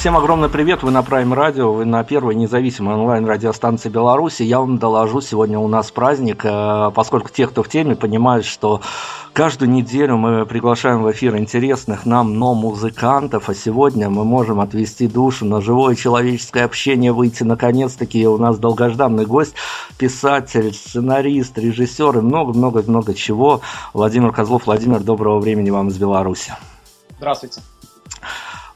Всем огромный привет, вы на Prime Radio, вы на первой независимой онлайн-радиостанции Беларуси. Я вам доложу, сегодня у нас праздник, э, поскольку те, кто в теме, понимают, что каждую неделю мы приглашаем в эфир интересных нам, но музыкантов, а сегодня мы можем отвести душу на живое человеческое общение, выйти наконец-таки. У нас долгожданный гость, писатель, сценарист, режиссер и много-много-много чего. Владимир Козлов. Владимир, доброго времени вам из Беларуси. Здравствуйте.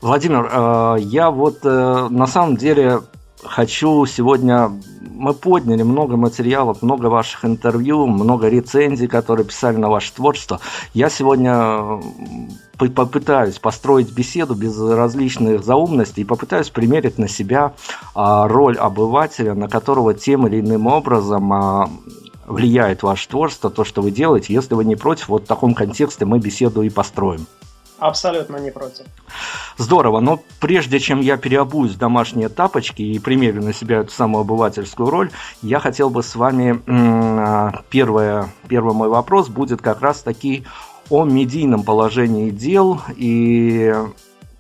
Владимир, э, я вот э, на самом деле хочу сегодня... Мы подняли много материалов, много ваших интервью, много рецензий, которые писали на ваше творчество. Я сегодня попытаюсь построить беседу без различных заумностей и попытаюсь примерить на себя роль обывателя, на которого тем или иным образом влияет ваше творчество, то, что вы делаете. Если вы не против, вот в таком контексте мы беседу и построим. Абсолютно не против. Здорово, но прежде чем я переобуюсь в домашние тапочки и примерю на себя эту самую обывательскую роль, я хотел бы с вами... Первое, первый мой вопрос будет как раз таки о медийном положении дел. И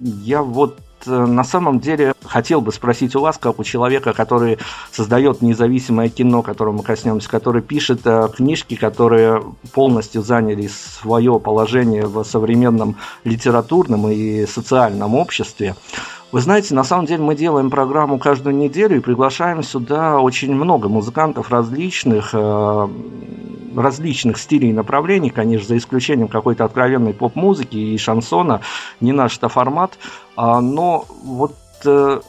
я вот на самом деле хотел бы спросить у вас, как у человека, который создает независимое кино, которому коснемся, который пишет э, книжки, которые полностью заняли свое положение в современном литературном и социальном обществе. Вы знаете, на самом деле мы делаем программу каждую неделю и приглашаем сюда очень много музыкантов различных, э, различных стилей и направлений, конечно, за исключением какой-то откровенной поп-музыки и шансона, не наш это формат, а, но вот э,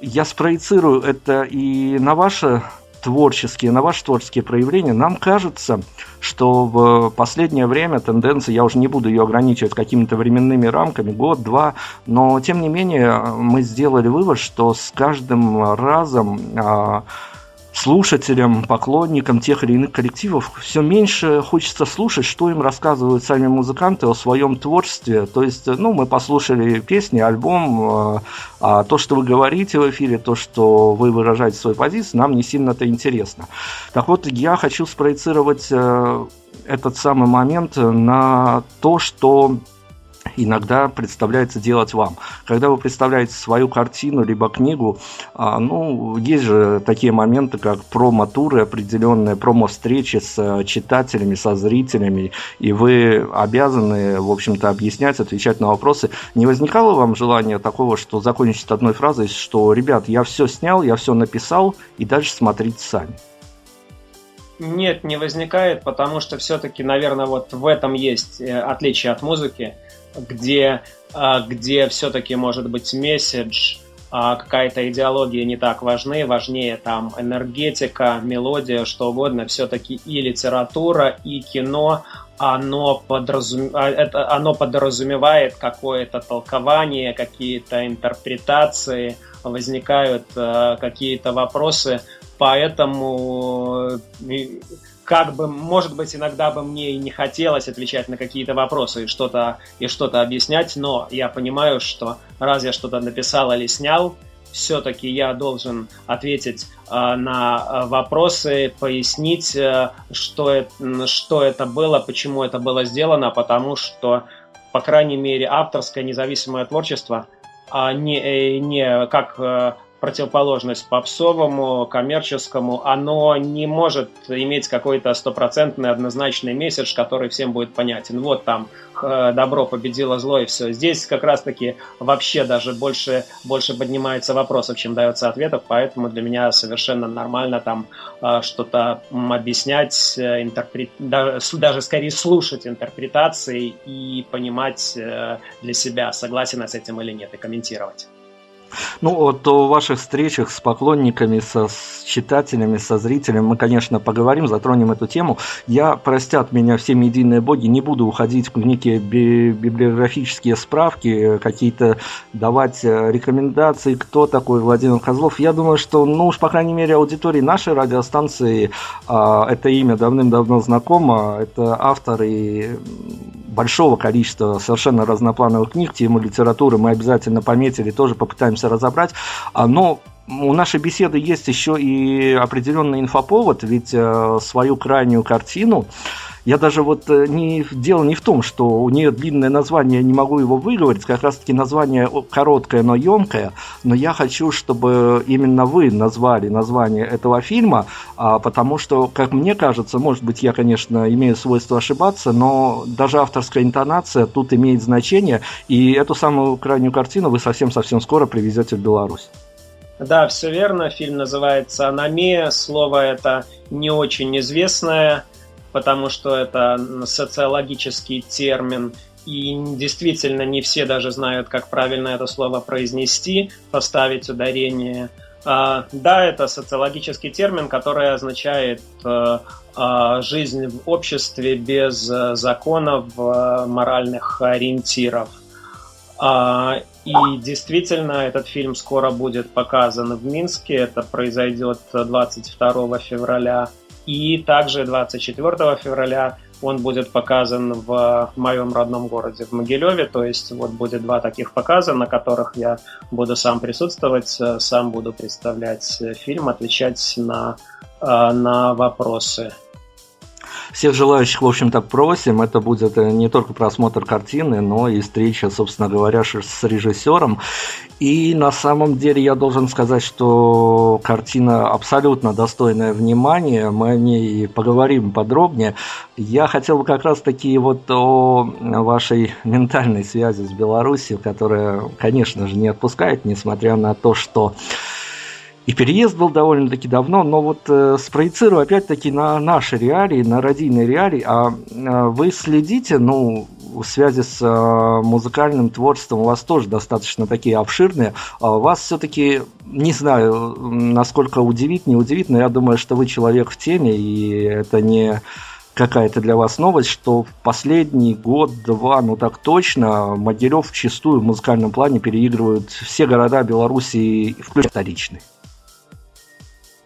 я спроецирую это и на ваше творческие, на ваши творческие проявления, нам кажется, что в последнее время тенденция, я уже не буду ее ограничивать какими-то временными рамками, год, два, но тем не менее мы сделали вывод, что с каждым разом а, слушателям, поклонникам тех или иных коллективов все меньше хочется слушать, что им рассказывают сами музыканты о своем творчестве. То есть, ну, мы послушали песни, альбом, а то, что вы говорите в эфире, то, что вы выражаете свою позицию, нам не сильно-то интересно. Так вот, я хочу спроецировать э, этот самый момент на то, что иногда представляется делать вам. Когда вы представляете свою картину либо книгу, а, ну, есть же такие моменты, как промо-туры определенные, промо-встречи с э, читателями, со зрителями, и вы обязаны, в общем-то, объяснять, отвечать на вопросы. Не возникало вам желания такого, что закончить одной фразой, что, ребят, я все снял, я все написал, и дальше смотрите сами? Нет, не возникает, потому что все-таки, наверное, вот в этом есть э, отличие от музыки где, а, где все-таки может быть месседж, а, какая-то идеология не так важны, важнее там энергетика, мелодия, что угодно, все-таки и литература, и кино, оно, подразум... А, это, оно подразумевает какое-то толкование, какие-то интерпретации, возникают э, какие-то вопросы, поэтому как бы, может быть, иногда бы мне и не хотелось отвечать на какие-то вопросы и что-то и что-то объяснять, но я понимаю, что раз я что-то написал или снял, все-таки я должен ответить э, на вопросы, пояснить, э, что, это, что это было, почему это было сделано, потому что, по крайней мере, авторское независимое творчество, а не, э, не как э, противоположность попсовому, коммерческому, оно не может иметь какой-то стопроцентный однозначный месседж, который всем будет понятен. Вот там э, добро победило зло и все. Здесь как раз-таки вообще даже больше, больше поднимается вопросов, чем дается ответов, поэтому для меня совершенно нормально там э, что-то объяснять, э, интерпрет... даже скорее слушать интерпретации и понимать для себя, согласен я с этим или нет, и комментировать. Ну, вот о ваших встречах с поклонниками, со с читателями, со зрителями мы, конечно, поговорим, затронем эту тему. Я, простят меня все медийные боги, не буду уходить в некие би библиографические справки, какие-то давать э, рекомендации, кто такой Владимир Козлов. Я думаю, что, ну уж, по крайней мере, аудитории нашей радиостанции э, это имя давным-давно знакомо. Это автор и большого количества совершенно разноплановых книг, тему литературы мы обязательно пометили, тоже попытаемся разобрать. А, но у нашей беседы есть еще и определенный инфоповод, ведь э, свою крайнюю картину я даже вот э, не, дело не в том, что у нее длинное название, я не могу его выговорить, как раз таки название короткое, но емкое, но я хочу, чтобы именно вы назвали название этого фильма, а, потому что, как мне кажется, может быть, я, конечно, имею свойство ошибаться, но даже авторская интонация тут имеет значение, и эту самую крайнюю картину вы совсем-совсем скоро привезете в Беларусь. Да, все верно. Фильм называется «Аномия». Слово это не очень известное потому что это социологический термин, и действительно не все даже знают, как правильно это слово произнести, поставить ударение. А, да, это социологический термин, который означает э, а, жизнь в обществе без э, законов, э, моральных ориентиров. А, и действительно, этот фильм скоро будет показан в Минске. Это произойдет 22 февраля и также 24 февраля он будет показан в моем родном городе, в Могилеве. То есть вот будет два таких показа, на которых я буду сам присутствовать, сам буду представлять фильм, отвечать на, э, на вопросы. Всех желающих, в общем-то, просим. Это будет не только просмотр картины, но и встреча, собственно говоря, с режиссером. И на самом деле я должен сказать, что картина абсолютно достойная внимания. Мы о ней поговорим подробнее. Я хотел бы как раз таки вот о вашей ментальной связи с Беларусью, которая, конечно же, не отпускает, несмотря на то, что и переезд был довольно-таки давно, но вот э, спроецирую опять-таки на наши реалии, на родийные реалии. А э, вы следите, ну, в связи с э, музыкальным творчеством у вас тоже достаточно такие обширные. А вас все-таки, не знаю, насколько удивит, не удивит, но я думаю, что вы человек в теме, и это не какая-то для вас новость, что в последний год-два, ну так точно, Могилев чистую в музыкальном плане переигрывают все города Беларуси, включая вторичный.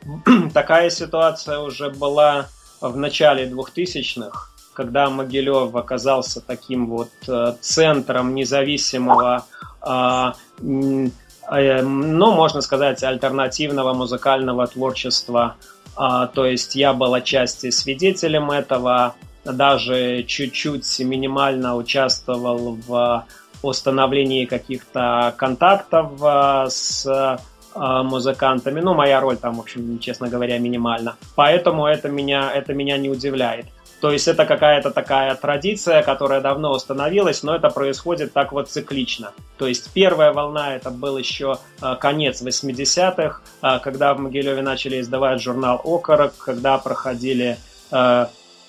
Такая ситуация уже была в начале 2000-х, когда Могилев оказался таким вот э, центром независимого, а, э, ну, можно сказать, альтернативного музыкального творчества. А, то есть я был отчасти свидетелем этого, даже чуть-чуть минимально участвовал в установлении каких-то контактов э, с а, музыкантами. Ну, моя роль там, в общем, честно говоря, минимальна. Поэтому это меня, это меня не удивляет. То есть это какая-то такая традиция, которая давно установилась, но это происходит так вот циклично. То есть первая волна это был еще э, конец 80-х, э, когда в Могилеве начали издавать журнал «Окорок», когда проходили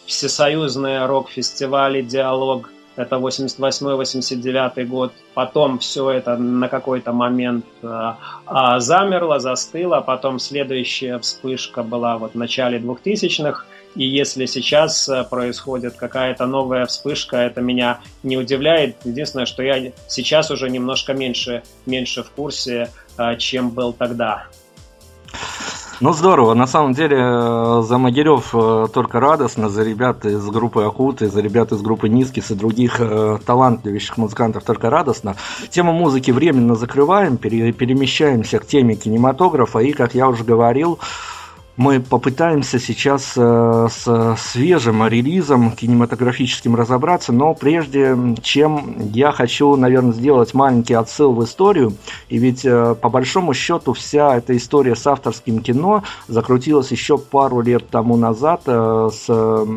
всесоюзные рок-фестивали «Диалог», это 88-89 год. Потом все это на какой-то момент а, а, замерло, застыло. Потом следующая вспышка была вот в начале 2000-х. И если сейчас э, происходит какая-то новая вспышка, это меня не удивляет. Единственное, что я сейчас уже немножко меньше, меньше в курсе, а, чем был тогда. Ну здорово, на самом деле э, за Могилев э, только радостно, за ребят из группы Акуты, за ребят из группы Низкис и других э, талантливейших музыкантов только радостно. Тему музыки временно закрываем, перемещаемся к теме кинематографа и, как я уже говорил, мы попытаемся сейчас э, с свежим релизом кинематографическим разобраться, но прежде чем я хочу, наверное, сделать маленький отсыл в историю, и ведь э, по большому счету вся эта история с авторским кино закрутилась еще пару лет тому назад э, с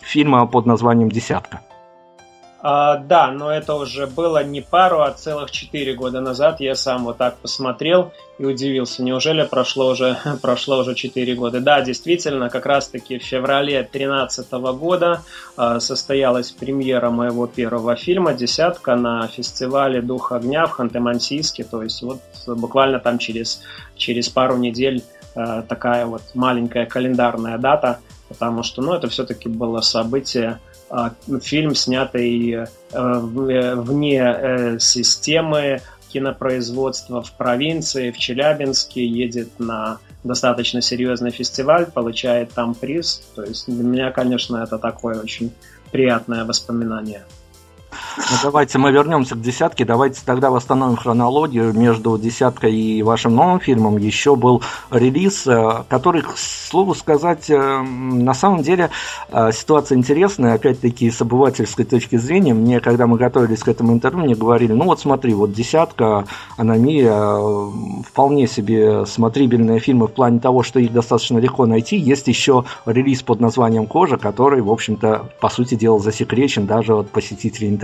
фильма под названием «Десятка». А, да, но это уже было не пару, а целых четыре года назад. Я сам вот так посмотрел и удивился. Неужели прошло уже, прошло уже четыре года? Да, действительно, как раз-таки в феврале 2013 года а, состоялась премьера моего первого фильма «Десятка» на фестивале «Дух огня» в Ханты-Мансийске. То есть вот буквально там через, через пару недель а, такая вот маленькая календарная дата, потому что ну, это все-таки было событие, фильм, снятый э, вне э, системы кинопроизводства в провинции, в Челябинске, едет на достаточно серьезный фестиваль, получает там приз. То есть для меня, конечно, это такое очень приятное воспоминание. Ну, давайте мы вернемся к десятке. Давайте тогда восстановим хронологию. Между десяткой и вашим новым фильмом еще был релиз, э, который, к слову сказать, э, на самом деле э, ситуация интересная. Опять-таки, с обывательской точки зрения, мне, когда мы готовились к этому интервью, мне говорили, ну вот смотри, вот десятка, аномия, вполне себе смотрибельные фильмы в плане того, что их достаточно легко найти. Есть еще релиз под названием «Кожа», который, в общем-то, по сути дела, засекречен даже от посетителей интернета?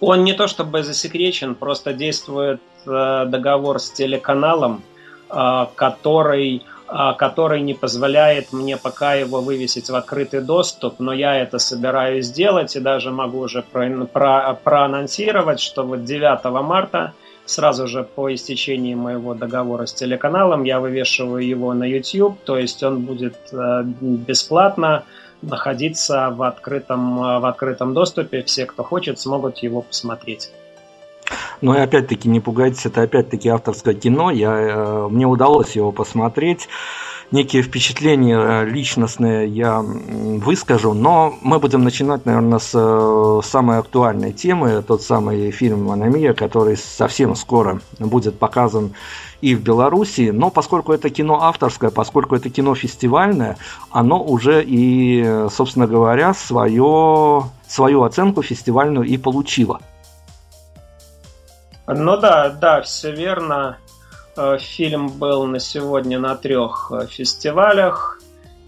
Он не то чтобы засекречен, просто действует э, договор с телеканалом, э, который, э, который не позволяет мне пока его вывесить в открытый доступ, но я это собираюсь сделать и даже могу уже про, про, проанонсировать, что вот 9 марта сразу же по истечении моего договора с телеканалом я вывешиваю его на YouTube, то есть он будет бесплатно находиться в открытом, в открытом доступе. Все, кто хочет, смогут его посмотреть. Но и опять-таки не пугайтесь, это опять-таки авторское кино. Я, э, мне удалось его посмотреть некие впечатления э, личностные я выскажу, но мы будем начинать, наверное, с э, самой актуальной темы, тот самый фильм «Аномия», который совсем скоро будет показан и в Беларуси, но поскольку это кино авторское, поскольку это кино фестивальное, оно уже и, собственно говоря, свое, свою оценку фестивальную и получило. Ну да, да, все верно. Э, фильм был на сегодня на трех э, фестивалях.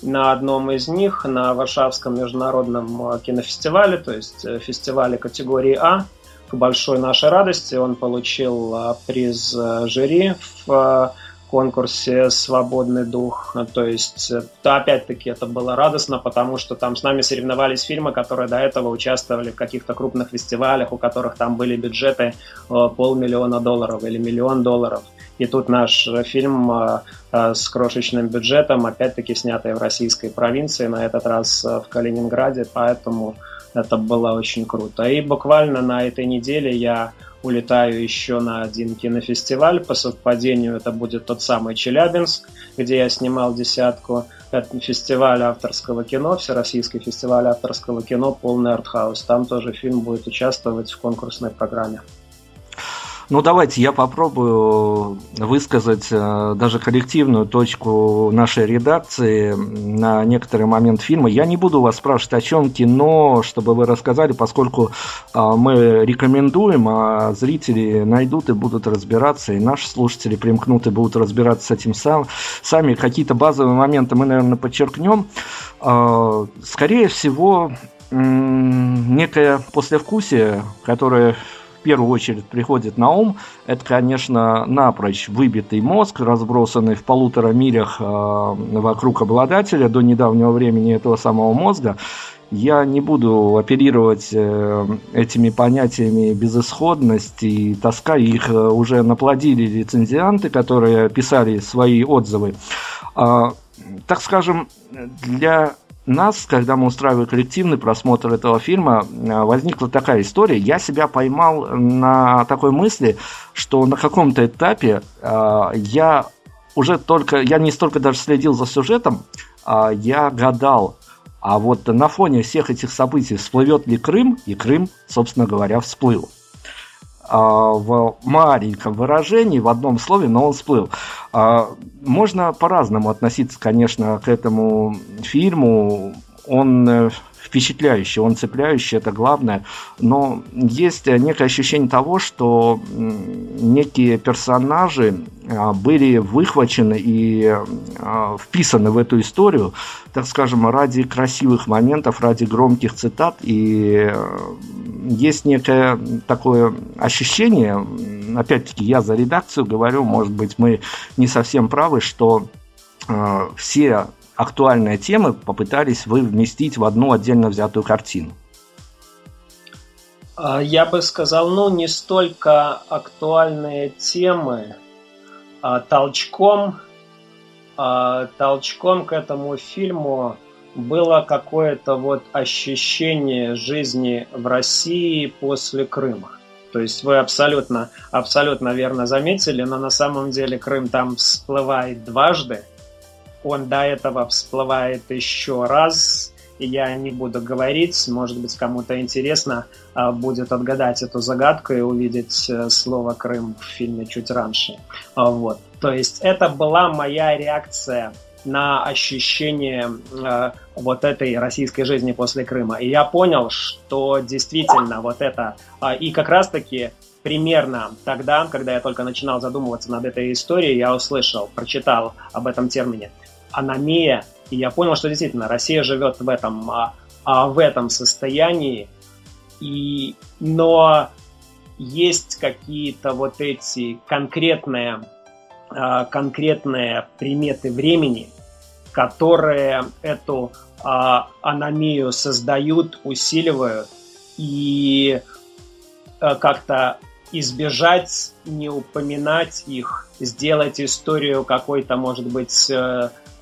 На одном из них, на Варшавском международном э, кинофестивале, то есть фестивале категории А, к большой нашей радости он получил приз жюри в конкурсе «Свободный дух». То есть, опять-таки, это было радостно, потому что там с нами соревновались фильмы, которые до этого участвовали в каких-то крупных фестивалях, у которых там были бюджеты полмиллиона долларов или миллион долларов – и тут наш фильм э, э, с крошечным бюджетом, опять-таки снятый в российской провинции, на этот раз э, в Калининграде, поэтому это было очень круто. И буквально на этой неделе я улетаю еще на один кинофестиваль. По совпадению это будет тот самый Челябинск, где я снимал десятку. Это фестиваль авторского кино, Всероссийский фестиваль авторского кино, полный артхаус. Там тоже фильм будет участвовать в конкурсной программе. Ну, давайте я попробую высказать э, даже коллективную точку нашей редакции на некоторый момент фильма. Я не буду вас спрашивать, о чем кино, чтобы вы рассказали, поскольку э, мы рекомендуем, а зрители найдут и будут разбираться, и наши слушатели примкнут и будут разбираться с этим сам, сами. Какие-то базовые моменты мы, наверное, подчеркнем. Э, скорее всего, некое послевкусие, которое в первую очередь приходит на ум, это, конечно, напрочь выбитый мозг, разбросанный в полутора милях э, вокруг обладателя до недавнего времени этого самого мозга. Я не буду оперировать э, этими понятиями безысходность и тоска. Их э, уже наплодили лицензианты, которые писали свои отзывы. Э, так скажем, для нас, когда мы устраивали коллективный просмотр этого фильма, э, возникла такая история. Я себя поймал на такой мысли, что на каком-то этапе э, я уже только, я не столько даже следил за сюжетом, а я гадал, а вот на фоне всех этих событий всплывет ли Крым, и Крым, собственно говоря, всплыл. А, в маленьком выражении, в одном слове, но он всплыл. А, можно по-разному относиться, конечно, к этому фильму. Он э, впечатляющий, он цепляющий, это главное. Но есть некое ощущение того, что некие персонажи а, были выхвачены и а, вписаны в эту историю, так скажем, ради красивых моментов, ради громких цитат. И есть некое такое ощущение, опять-таки я за редакцию говорю, может быть, мы не совсем правы, что все актуальные темы попытались вы вместить в одну отдельно взятую картину. Я бы сказал, ну, не столько актуальные темы, а толчком, а толчком к этому фильму было какое-то вот ощущение жизни в России после Крыма. То есть вы абсолютно, абсолютно верно заметили, но на самом деле Крым там всплывает дважды. Он до этого всплывает еще раз, я не буду говорить, может быть, кому-то интересно а, будет отгадать эту загадку и увидеть э, слово Крым в фильме чуть раньше. А, вот. То есть это была моя реакция на ощущение э, вот этой российской жизни после Крыма. И я понял, что действительно вот это... Э, и как раз-таки примерно тогда, когда я только начинал задумываться над этой историей, я услышал, прочитал об этом термине аномия и я понял, что действительно Россия живет в этом, а, а, в этом состоянии. И, но есть какие-то вот эти конкретные, а, конкретные приметы времени, которые эту а, аномию создают, усиливают и а, как-то избежать, не упоминать их, сделать историю какой-то, может быть,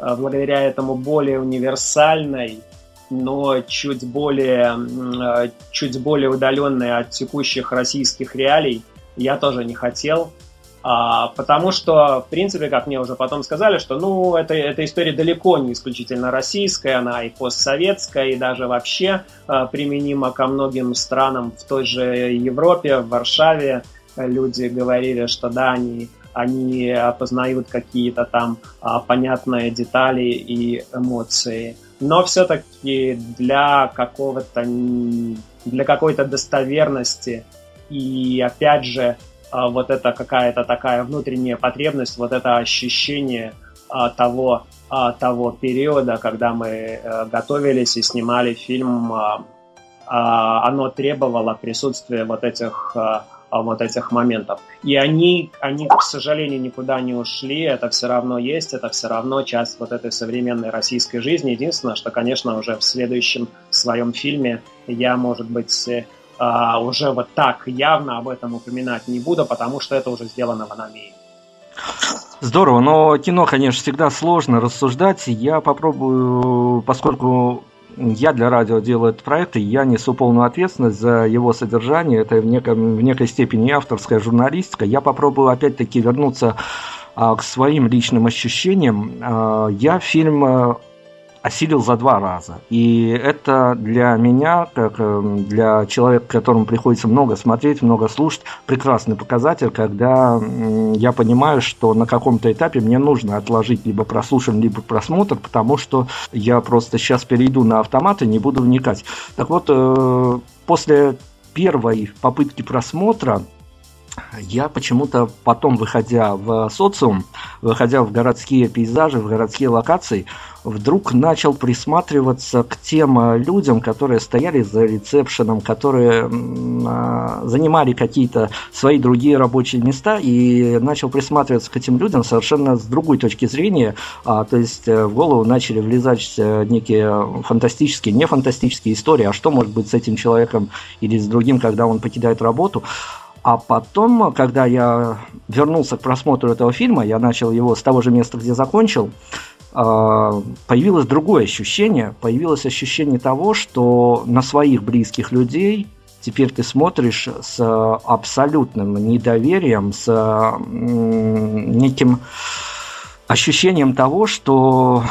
благодаря этому более универсальной, но чуть более, э, чуть более удаленной от текущих российских реалий, я тоже не хотел. А, потому что, в принципе, как мне уже потом сказали, что ну, это, эта история далеко не исключительно российская, она и постсоветская, и даже вообще а, применима ко многим странам в той же Европе, в Варшаве. Люди говорили, что да, они они опознают какие-то там а, понятные детали и эмоции. Но все-таки для какого-то для какой-то достоверности и опять же а, вот это какая-то такая внутренняя потребность, вот это ощущение а, того, а, того периода, когда мы а, готовились и снимали фильм, а, а, оно требовало присутствия вот этих а, вот этих моментов. И они, они, к сожалению, никуда не ушли, это все равно есть, это все равно часть вот этой современной российской жизни. Единственное, что, конечно, уже в следующем своем фильме я, может быть, а, уже вот так явно об этом упоминать не буду, потому что это уже сделано в аномии. Здорово, но кино, конечно, всегда сложно рассуждать. Я попробую, поскольку я для радио делаю этот проект, и я несу полную ответственность за его содержание. Это в, неком, в некой степени авторская журналистика. Я попробую опять-таки вернуться а, к своим личным ощущениям. А, я фильм а, осилил за два раза. И это для меня, как э, для человека, которому приходится много смотреть, много слушать, прекрасный показатель, когда я понимаю, что на каком-то этапе мне нужно отложить либо прослушивание, либо просмотр, потому что я просто сейчас перейду на автомат и не буду вникать. Так вот, э, после первой попытки просмотра я почему-то потом, выходя в социум, выходя в городские пейзажи, в городские локации, вдруг начал присматриваться к тем э, людям, которые стояли за ресепшеном, которые а, занимали какие-то свои другие рабочие места, и начал присматриваться к этим людям совершенно с другой точки зрения. А, то есть э, в голову начали влезать э, некие фантастические, не фантастические истории, а что может быть с этим человеком или с другим, когда он покидает работу. А потом, когда я вернулся к просмотру этого фильма, я начал его с того же места, где закончил, а, появилось другое ощущение. Появилось ощущение того, что на своих близких людей теперь ты смотришь с абсолютным недоверием, с неким ощущением того, что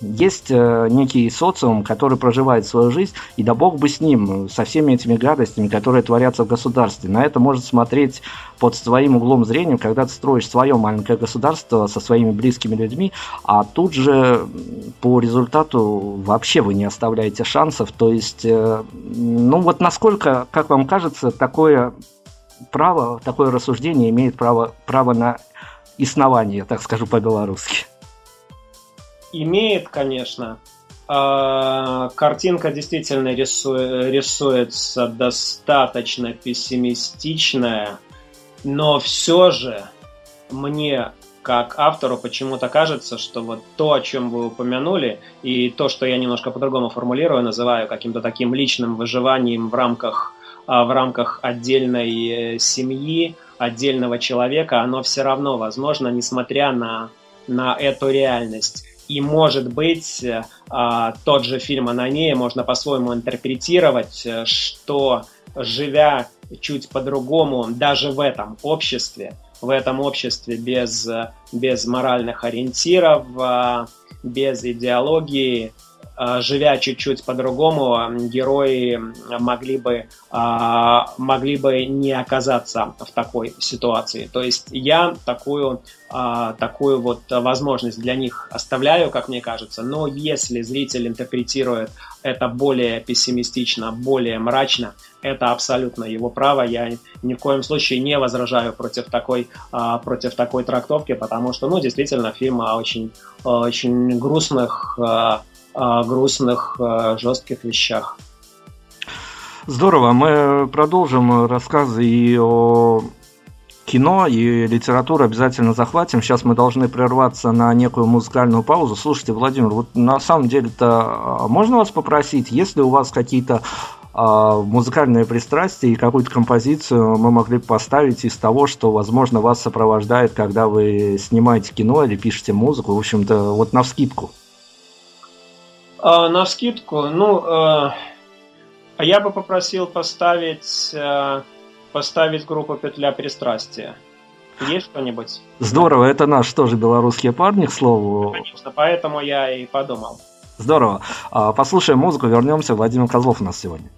есть э, некий социум, который проживает свою жизнь, и да бог бы с ним, со всеми этими гадостями, которые творятся в государстве. На это может смотреть под своим углом зрения, когда ты строишь свое маленькое государство со своими близкими людьми, а тут же по результату вообще вы не оставляете шансов. То есть, э, ну вот насколько, как вам кажется, такое право, такое рассуждение имеет право, право на основание, так скажу по-белорусски? Имеет, конечно. А, картинка действительно рисует, рисуется достаточно пессимистичная, но все же мне как автору почему-то кажется, что вот то, о чем вы упомянули, и то, что я немножко по-другому формулирую, называю каким-то таким личным выживанием в рамках, а, в рамках отдельной э, семьи, отдельного человека, оно все равно возможно, несмотря на, на эту реальность. И, может быть, э, а, тот же фильм «Анания» можно по-своему интерпретировать, э, что, живя чуть по-другому даже в этом обществе, в этом обществе без, без моральных ориентиров, а, без идеологии, живя чуть-чуть по-другому, герои могли бы, а, могли бы не оказаться в такой ситуации. То есть я такую, такую вот возможность для них оставляю, как мне кажется, но если зритель интерпретирует это более пессимистично, более мрачно, это абсолютно его право. Я ни в коем случае не возражаю против такой, против такой трактовки, потому что, ну, действительно, фильм очень, очень грустных грустных, жестких вещах. Здорово. Мы продолжим рассказы и о кино и литературу обязательно захватим. Сейчас мы должны прерваться на некую музыкальную паузу. Слушайте, Владимир, вот на самом деле-то можно вас попросить, если у вас какие-то музыкальные пристрастия и какую-то композицию мы могли бы поставить из того, что, возможно, вас сопровождает, когда вы снимаете кино или пишете музыку. В общем-то, вот на вскидку. А, на скидку, ну, а, я бы попросил поставить, а, поставить группу «Петля пристрастия». Есть что-нибудь? Здорово, это наш тоже белорусские парни, к слову. Конечно, поэтому я и подумал. Здорово. Послушаем музыку, вернемся. Владимир Козлов у нас сегодня.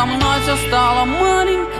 Со мной все стало маленьким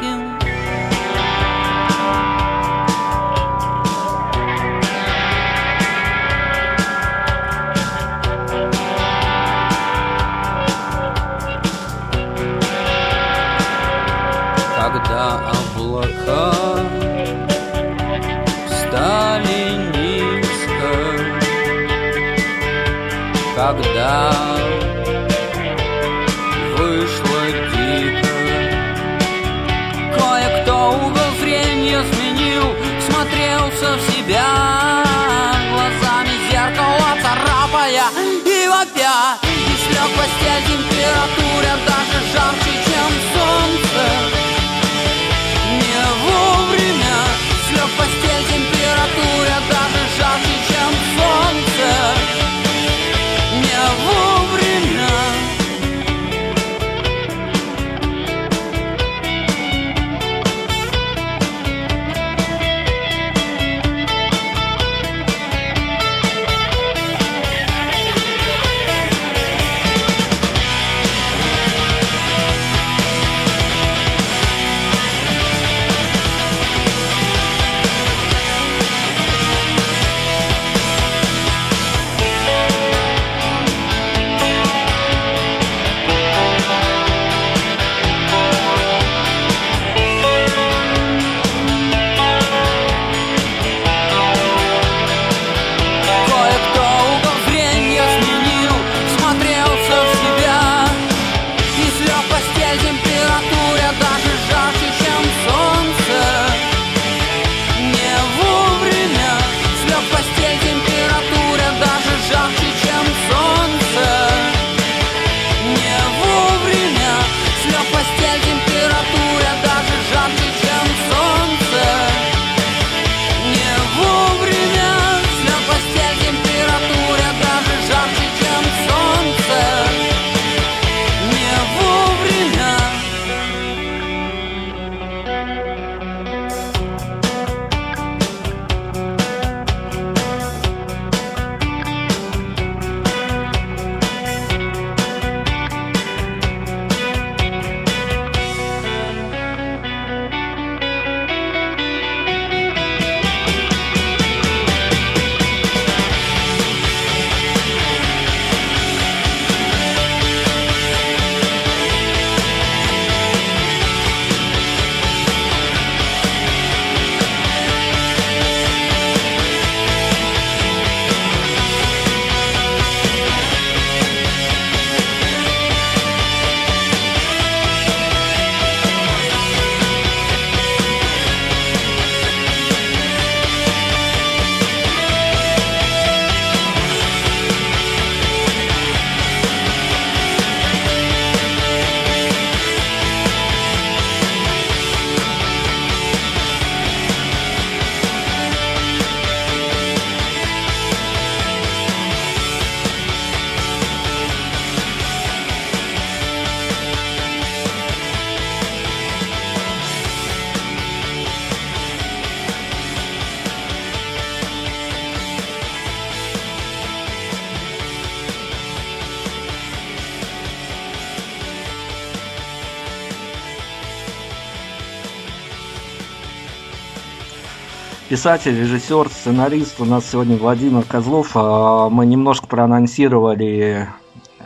писатель, режиссер, сценарист. У нас сегодня Владимир Козлов. А, мы немножко проанонсировали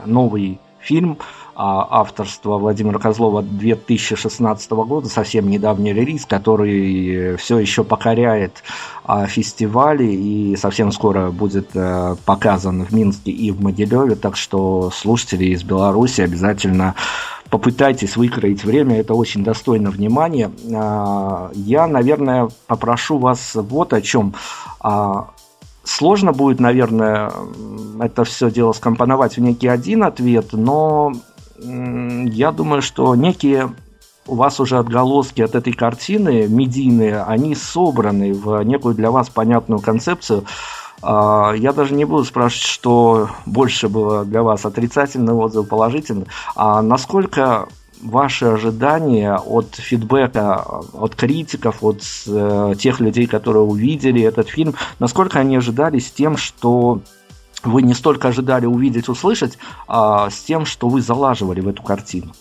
новый фильм а, авторства Владимира Козлова 2016 года, совсем недавний релиз, который все еще покоряет а, фестивали и совсем скоро будет э, показан в Минске и в Могилеве, так что слушатели из Беларуси обязательно попытайтесь выкроить время, это очень достойно внимания. А, я, наверное, попрошу вас вот о чем. Сложно будет, наверное, это все дело скомпоновать в некий один ответ, но я думаю, что некие у вас уже отголоски от этой картины, медийные, они собраны в некую для вас понятную концепцию. А, я даже не буду спрашивать, что больше было для вас отрицательный отзыв, положительный, а насколько ваши ожидания от фидбэка, от критиков, от э, тех людей, которые увидели этот фильм, насколько они ожидали с тем, что вы не столько ожидали увидеть, услышать, а с тем, что вы залаживали в эту картину?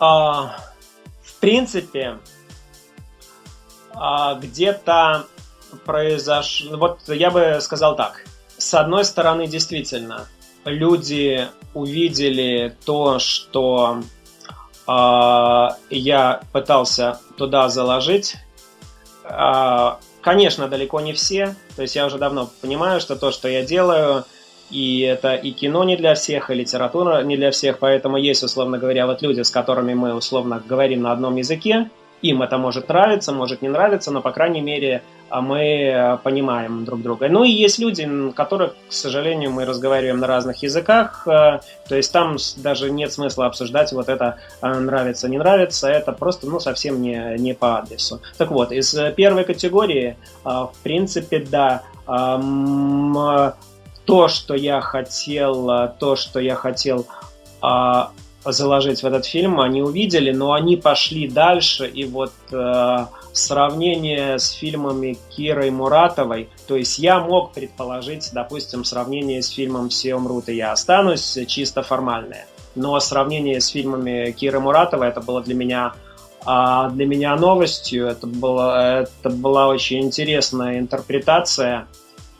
А, в принципе, а, где-то произошло... Вот я бы сказал так. С одной стороны, действительно, люди увидели то, что э, я пытался туда заложить. Э, конечно, далеко не все. То есть я уже давно понимаю, что то, что я делаю, и это и кино не для всех, и литература не для всех, поэтому есть, условно говоря, вот люди, с которыми мы условно говорим на одном языке, им это может нравиться, может не нравиться, но, по крайней мере, а мы э, понимаем друг друга. Ну и есть люди, которых, к сожалению, мы разговариваем на разных языках, э, то есть там даже нет смысла обсуждать вот это э, нравится, не нравится, это просто, ну, совсем не, не по адресу. Так вот, из первой категории, в принципе, да, то, что я хотел, то, что я хотел заложить в этот фильм, они увидели, но они пошли дальше, и вот э, сравнение с фильмами Кирой Муратовой, то есть я мог предположить, допустим, сравнение с фильмом «Все умрут и я останусь» чисто формальное, но сравнение с фильмами Киры Муратовой это было для меня а для меня новостью, это, было, это была очень интересная интерпретация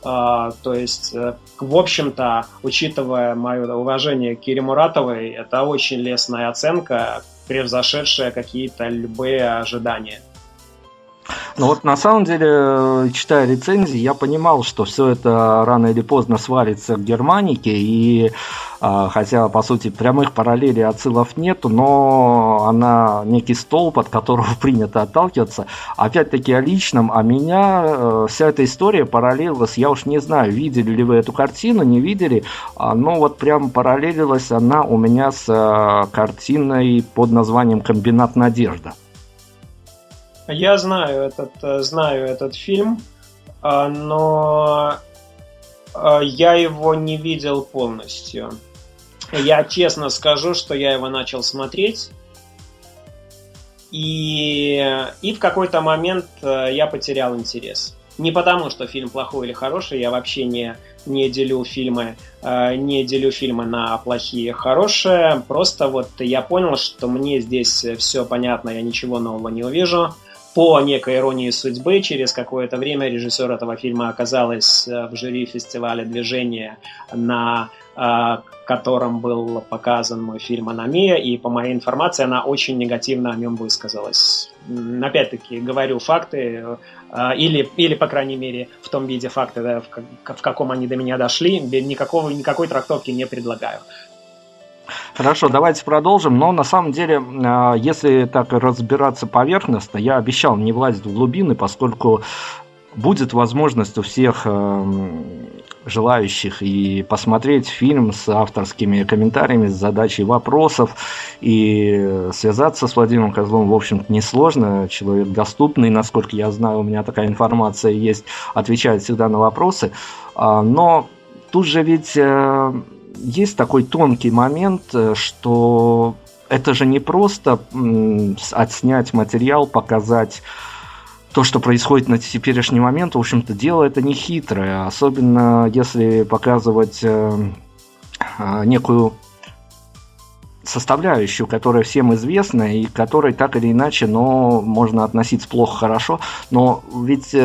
а, то есть, э, в общем-то, учитывая мое уважение к Кире Муратовой, это очень лестная оценка, превзошедшая какие-то любые ожидания. Ну вот на самом деле, читая рецензии, я понимал, что все это рано или поздно свалится к германике, и а, хотя, по сути, прямых параллелей отсылов нету, но она некий столб, от которого принято отталкиваться. Опять-таки о личном, а меня э, вся эта история параллелилась, я уж не знаю, видели ли вы эту картину, не видели, а, но вот прям параллелилась она у меня с э, картиной под названием «Комбинат надежда». Я знаю этот, э, знаю этот фильм, а, но а, я его не видел полностью. Я честно скажу, что я его начал смотреть, и, и в какой-то момент э, я потерял интерес. Не потому, что фильм плохой или хороший, я вообще не, не делю фильмы, э, не делю фильмы на плохие и хорошие. Просто вот я понял, что мне здесь все понятно, я ничего нового не увижу по некой иронии судьбы, через какое-то время режиссер этого фильма оказалась э, в жюри фестиваля движения, на э, котором был показан мой фильм «Аномия», и по моей информации она очень негативно о нем высказалась. Опять-таки, говорю факты, э, или, или, по крайней мере, в том виде факты, в каком они до меня дошли, никакого, никакой трактовки не предлагаю. Хорошо, давайте продолжим. Но на самом деле, а, если так разбираться поверхностно, я обещал не влазить в глубины, поскольку будет возможность у всех эм, желающих и посмотреть фильм с авторскими комментариями, с задачей вопросов и связаться с Владимиром Козловым, в общем-то, несложно. Человек доступный, насколько я знаю, у меня такая информация есть, отвечает всегда на вопросы. А, но тут же ведь э, есть такой тонкий момент, э, что это же не просто отснять материал, показать то, что происходит на теперешний момент, в общем-то, дело это не хитрое, особенно если показывать э, э, некую составляющую, которая всем известна и которой так или иначе, но можно относиться плохо-хорошо, но ведь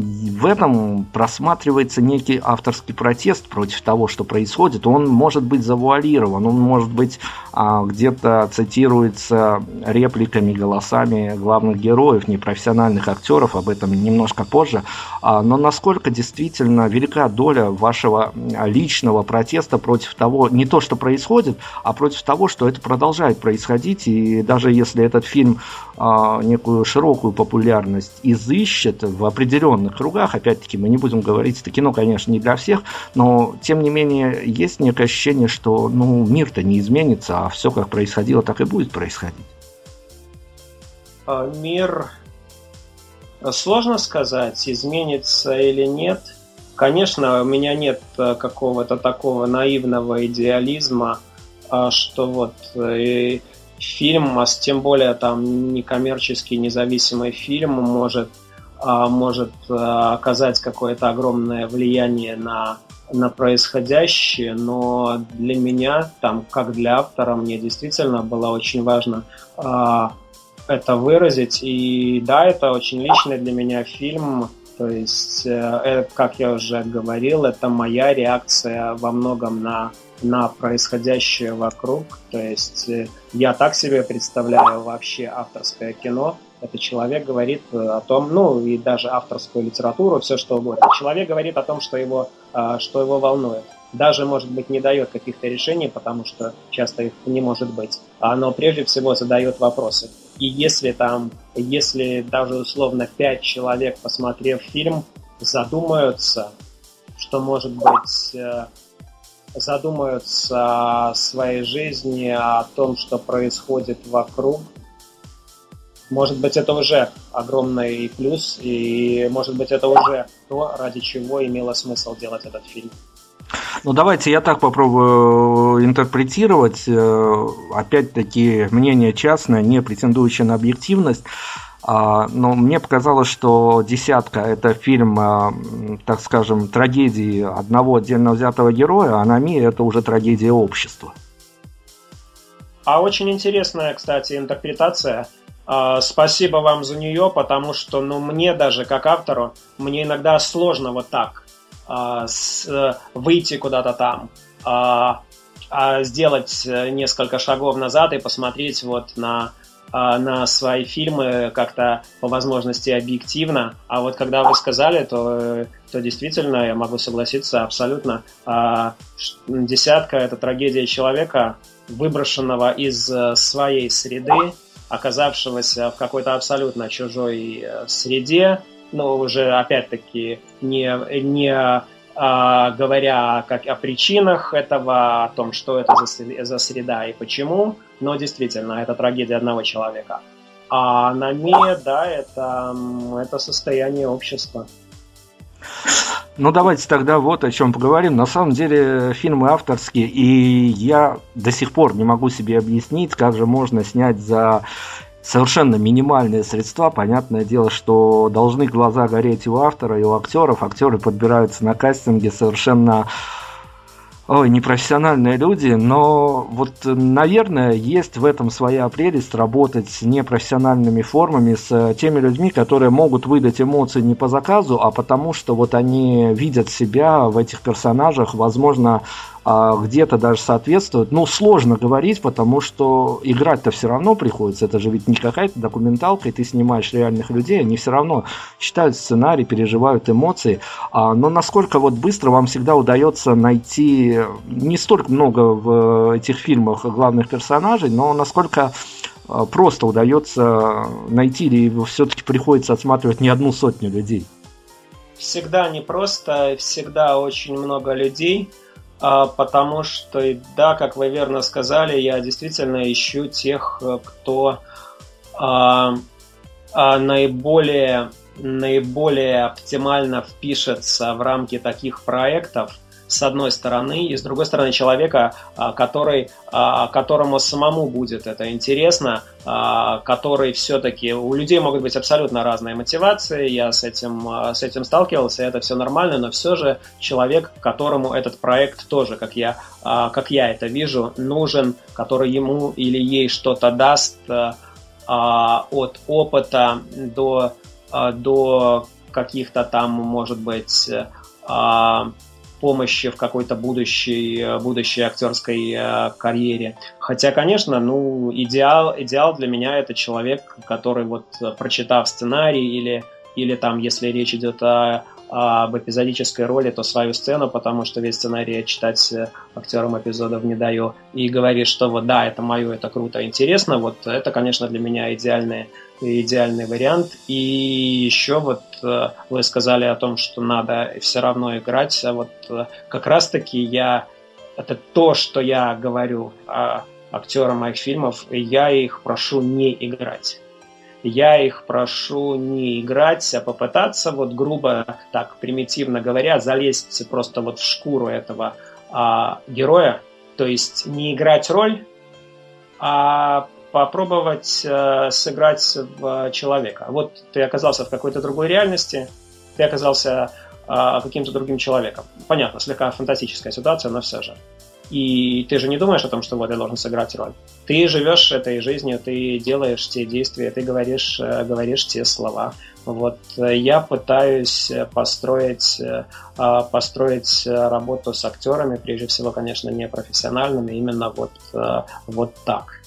в этом просматривается некий авторский протест против того, что происходит. Он может быть завуалирован, он может быть а, где-то цитируется репликами, голосами главных героев, непрофессиональных актеров, об этом немножко позже. А, но насколько действительно велика доля вашего личного протеста против того, не то, что происходит, а против того, что это продолжает происходить. И даже если этот фильм а, некую широкую популярность изыщет в определенных кругах, опять-таки мы не будем говорить, это кино, конечно, не для всех, но тем не менее есть некое ощущение, что ну, мир-то не изменится, а все как происходило, так и будет происходить. А, мир, сложно сказать, изменится или нет. Конечно, у меня нет э, какого-то такого наивного идеализма, а, что вот э, фильм, а тем более там некоммерческий независимый фильм может, может а, оказать какое-то огромное влияние на, на происходящее, но для меня, там, как для автора, мне действительно было очень важно а, это выразить. И да, это очень личный для меня фильм. То есть, э, как я уже говорил, это моя реакция во многом на на происходящее вокруг. То есть э, я так себе представляю вообще авторское кино. Это человек говорит э, о том, ну и даже авторскую литературу, все что угодно. Человек говорит о том, что его, а, что его волнует. Даже, может быть, не дает каких-то решений, потому что часто их не может быть. Но прежде всего задает вопросы. И если там, если даже условно пять человек, посмотрев фильм, задумаются, что может быть э, задумаются о своей жизни, о том, что происходит вокруг. Может быть, это уже огромный плюс, и может быть, это уже то, ради чего имело смысл делать этот фильм. Ну, давайте я так попробую интерпретировать. Э, опять-таки, мнение частное, не претендующее на объективность. А, но мне показалось, что «Десятка» – это фильм, а, так скажем, трагедии одного отдельно взятого героя, а «Анами» – это уже трагедия общества. А очень интересная, кстати, интерпретация. А, спасибо вам за нее, потому что, ну, мне даже как автору, мне иногда сложно вот так выйти куда-то там, сделать несколько шагов назад и посмотреть вот на а, на свои фильмы как-то по возможности объективно. А вот когда вы сказали, то, то действительно я могу согласиться абсолютно. А, десятка – это трагедия человека, выброшенного из э, своей среды, оказавшегося в какой-то абсолютно чужой э, среде, но уже опять-таки не, не а, говоря как о причинах этого, о том, что это за, за среда и почему, но действительно, это трагедия одного человека. А на ме, да, это, это состояние общества. Ну, давайте тогда вот о чем поговорим. На самом деле, фильмы авторские, и я до сих пор не могу себе объяснить, как же можно снять за совершенно минимальные средства. Понятное дело, что должны глаза гореть у автора и у актеров. Актеры подбираются на кастинге совершенно ой, непрофессиональные люди, но вот, наверное, есть в этом своя прелесть работать с непрофессиональными формами, с теми людьми, которые могут выдать эмоции не по заказу, а потому что вот они видят себя в этих персонажах, возможно, где-то даже соответствует. Ну, сложно говорить, потому что играть-то все равно приходится. Это же ведь не какая-то документалка, и ты снимаешь реальных людей, они все равно читают сценарий, переживают эмоции. А, но насколько вот быстро вам всегда удается найти не столько много в этих фильмах главных персонажей, но насколько а, просто удается найти, или все-таки приходится отсматривать не одну сотню людей? Всегда непросто, всегда очень много людей – а, потому что, да, как вы верно сказали, я действительно ищу тех, э, кто а, а, наиболее, наиболее оптимально впишется в рамки таких проектов, с одной стороны, и с другой стороны человека, а, который, а, которому самому будет это интересно, а, который все-таки... У людей могут быть абсолютно разные мотивации, я с этим, с этим сталкивался, это все нормально, но все же человек, которому этот проект тоже, как я, как я это вижу, нужен, который ему или ей что-то даст от опыта до, до каких-то там, может быть, помощи в какой-то будущей, будущей актерской э, карьере. Хотя, конечно, ну, идеал, идеал для меня это человек, который вот прочитав сценарий или, или там, если речь идет о, об эпизодической роли, то свою сцену, потому что весь сценарий читать э, актерам эпизодов не даю, и говорит, что вот да, это мое, это круто, интересно, вот это, конечно, для меня идеальный, идеальный вариант. И еще вот э, вы сказали о том, что надо все равно играть, а вот э, как раз-таки я, это то, что я говорю актерам моих фильмов, я их прошу не играть я их прошу не играть, а попытаться, вот грубо так примитивно говоря, залезть просто вот в шкуру этого а, героя, то есть не играть роль, а попробовать э, сыграть в человека. Вот ты оказался в какой-то другой реальности, ты оказался э, каким-то другим человеком. Понятно, слегка фантастическая ситуация, но все же. И ты же не думаешь о том, что вот я должен сыграть роль. Ты живешь этой жизнью, ты делаешь те действия, ты говоришь, э, говоришь те слова. Вот э, я пытаюсь построить, э, построить работу с актерами, прежде всего, конечно, не профессиональными, именно вот, вот так.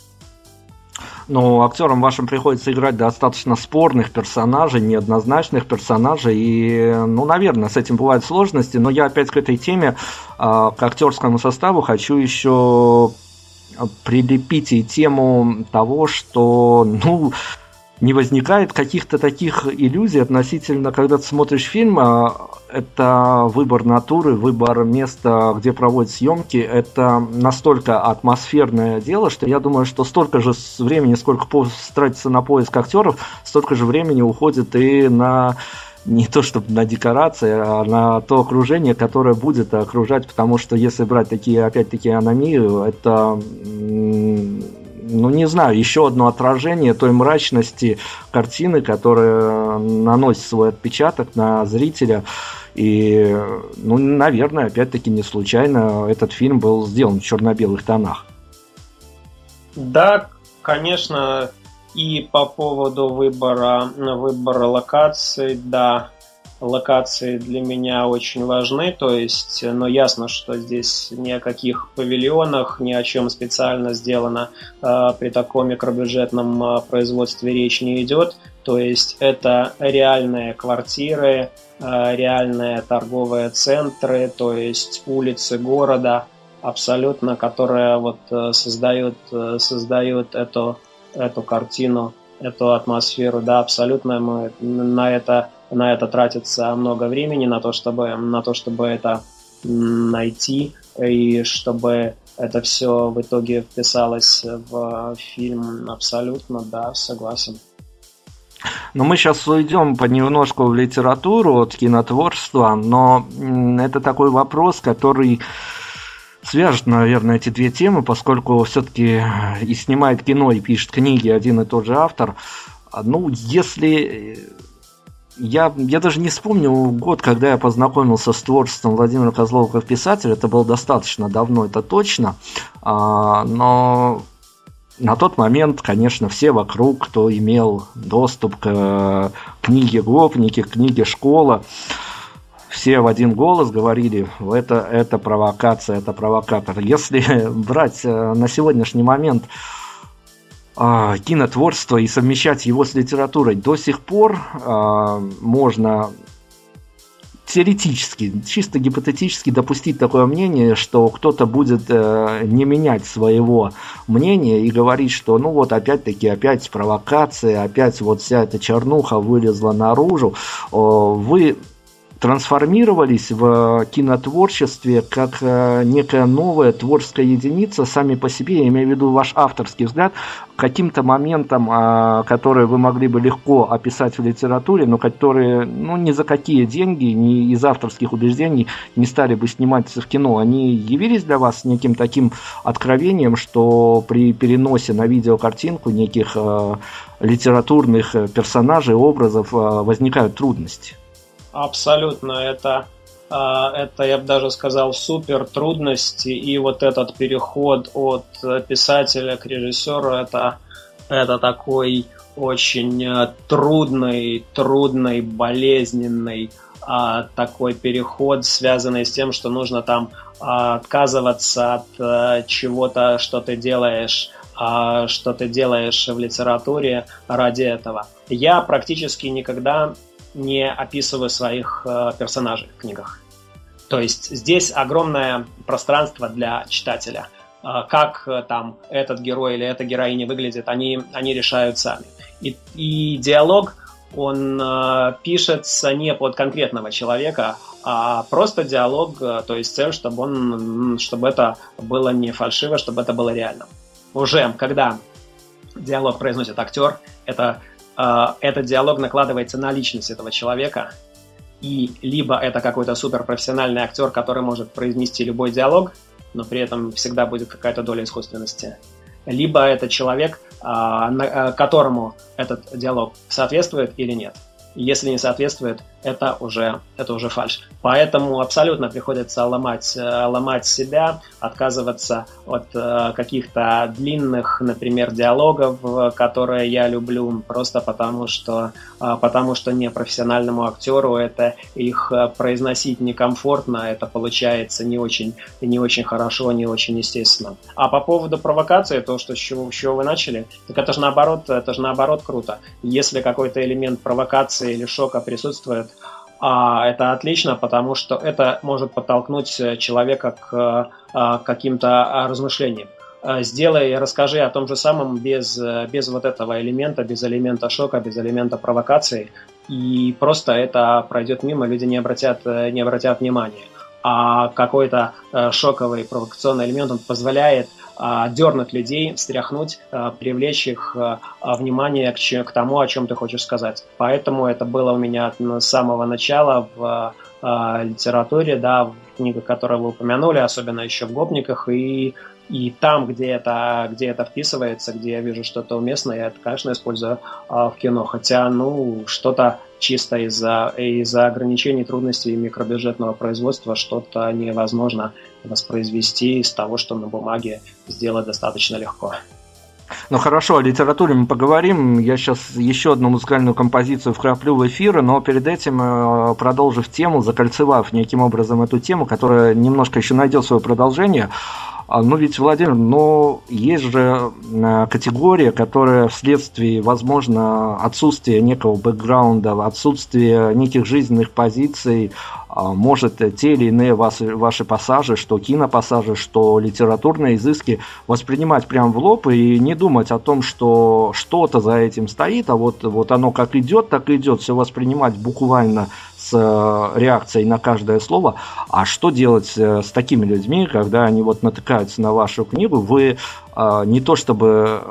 Но актерам вашим приходится играть достаточно спорных персонажей, неоднозначных персонажей. И, ну, наверное, с этим бывают сложности. Но я опять к этой теме, а, к актерскому составу, хочу еще прилепить и тему того, что, ну, не возникает каких-то таких иллюзий относительно, когда ты смотришь фильм, а, это выбор натуры, выбор места, где проводят съемки, это настолько атмосферное дело, что я думаю, что столько же времени, сколько тратится на поиск актеров, столько же времени уходит и на не то чтобы на декорации, а на то окружение, которое будет окружать, потому что если брать такие, опять-таки, аномию, это ну не знаю, еще одно отражение той мрачности картины, которая наносит свой отпечаток на зрителя. И, ну, наверное, опять-таки не случайно этот фильм был сделан в черно-белых тонах. Да, конечно, и по поводу выбора, выбора локаций, да, локации для меня очень важны, то есть, но ясно, что здесь ни о каких павильонах, ни о чем специально сделано э, при таком микробюджетном э, производстве речь не идет, то есть это реальные квартиры, э, реальные торговые центры, то есть улицы города, абсолютно, которые вот э, создают, э, создают эту, эту картину, эту атмосферу, да, абсолютно мы на это на это тратится много времени, на то, чтобы, на то, чтобы это найти, и чтобы это все в итоге вписалось в фильм абсолютно, да, согласен. Но мы сейчас уйдем понемножку в литературу от кинотворчества, но это такой вопрос, который свяжет, наверное, эти две темы, поскольку все-таки и снимает кино, и пишет книги один и тот же автор. Ну, если я, я даже не вспомню год, когда я познакомился с творчеством Владимира Козлова как писателя. Это было достаточно давно, это точно. А, но на тот момент, конечно, все вокруг, кто имел доступ к книге «Гопники», к книге «Школа», все в один голос говорили, это, это провокация, это провокатор. Если брать э, на сегодняшний момент э, кинотворство и совмещать его с литературой. До сих пор э, можно теоретически, чисто гипотетически допустить такое мнение, что кто-то будет э, не менять своего мнения и говорить, что ну вот опять-таки опять провокация, опять вот вся эта чернуха вылезла наружу. О, вы трансформировались в кинотворчестве как э, некая новая творческая единица сами по себе, я имею в виду ваш авторский взгляд, каким-то моментом, э, которые вы могли бы легко описать в литературе, но которые ну, ни за какие деньги, ни из авторских убеждений не стали бы сниматься в кино, они явились для вас неким таким откровением, что при переносе на видеокартинку неких э, литературных персонажей, образов возникают трудности? Абсолютно, это, а, это, я бы даже сказал, супер трудности, и вот этот переход от писателя к режиссеру, это, это такой очень э, трудный, трудный, болезненный а, такой переход, связанный с тем, что нужно там а, отказываться от а, чего-то, что ты делаешь, что ты делаешь в литературе ради этого. Я практически никогда не описываю своих э, персонажей в книгах. То есть здесь огромное пространство для читателя. Э, как э, там этот герой или эта героиня выглядит, они, они решают сами. И, и диалог, он пишется не под конкретного человека, а просто диалог, то есть цель, чтобы, он, чтобы это было не фальшиво, чтобы это было реально. Уже когда диалог произносит актер, это этот диалог накладывается на личность этого человека, и либо это какой-то суперпрофессиональный актер, который может произнести любой диалог, но при этом всегда будет какая-то доля искусственности. Либо это человек, а, а, которому этот диалог соответствует или нет. Если не соответствует, это уже, это уже фальш. Поэтому абсолютно приходится ломать, э, ломать себя, отказываться от э, каких-то длинных, например, диалогов, которые я люблю, просто потому что, э, потому что непрофессиональному актеру это их произносить некомфортно, это получается не очень, не очень хорошо, не очень естественно. А по поводу провокации, то, что с чего, с чего вы начали, так это же наоборот, это же наоборот круто. Если какой-то элемент провокации или шока присутствует, а это отлично, потому что это может подтолкнуть э, человека к э, каким-то размышлениям. Э, сделай, расскажи о том же самом без, без вот этого элемента, без элемента шока, без элемента провокации, и просто это пройдет мимо, люди не обратят, не обратят внимания. А какой-то шоковый провокационный элемент, он позволяет а, дернуть людей, встряхнуть, а, привлечь их а, внимание к, к тому, о чем ты хочешь сказать. Поэтому это было у меня с самого начала в литературе, да, в книгах, которые вы упомянули, особенно еще в «Гопниках», и и там, где это, где это вписывается, где я вижу что-то уместное, я это, конечно, использую а, в кино. Хотя, ну, что-то чисто из-за из ограничений, трудностей микробюджетного производства, что-то невозможно воспроизвести из того, что на бумаге сделать достаточно легко. Ну хорошо, о литературе мы поговорим. Я сейчас еще одну музыкальную композицию вкраплю в эфир, но перед этим, э, продолжив тему, закольцевав неким образом эту тему, которая немножко еще найдет свое продолжение, ну ведь, Владимир, но есть же э, категория, которая вследствие, возможно, отсутствия некого бэкграунда, отсутствия неких жизненных позиций, а, может те или иные ваши, ваши пассажи, что кинопассажи, что литературные изыски воспринимать прямо в лоб и не думать о том, что что-то за этим стоит, а вот, вот оно как идет, так и идет, все воспринимать буквально с э, реакцией на каждое слово. А что делать э, с такими людьми, когда они вот натыкаются на вашу книгу, вы э, не то чтобы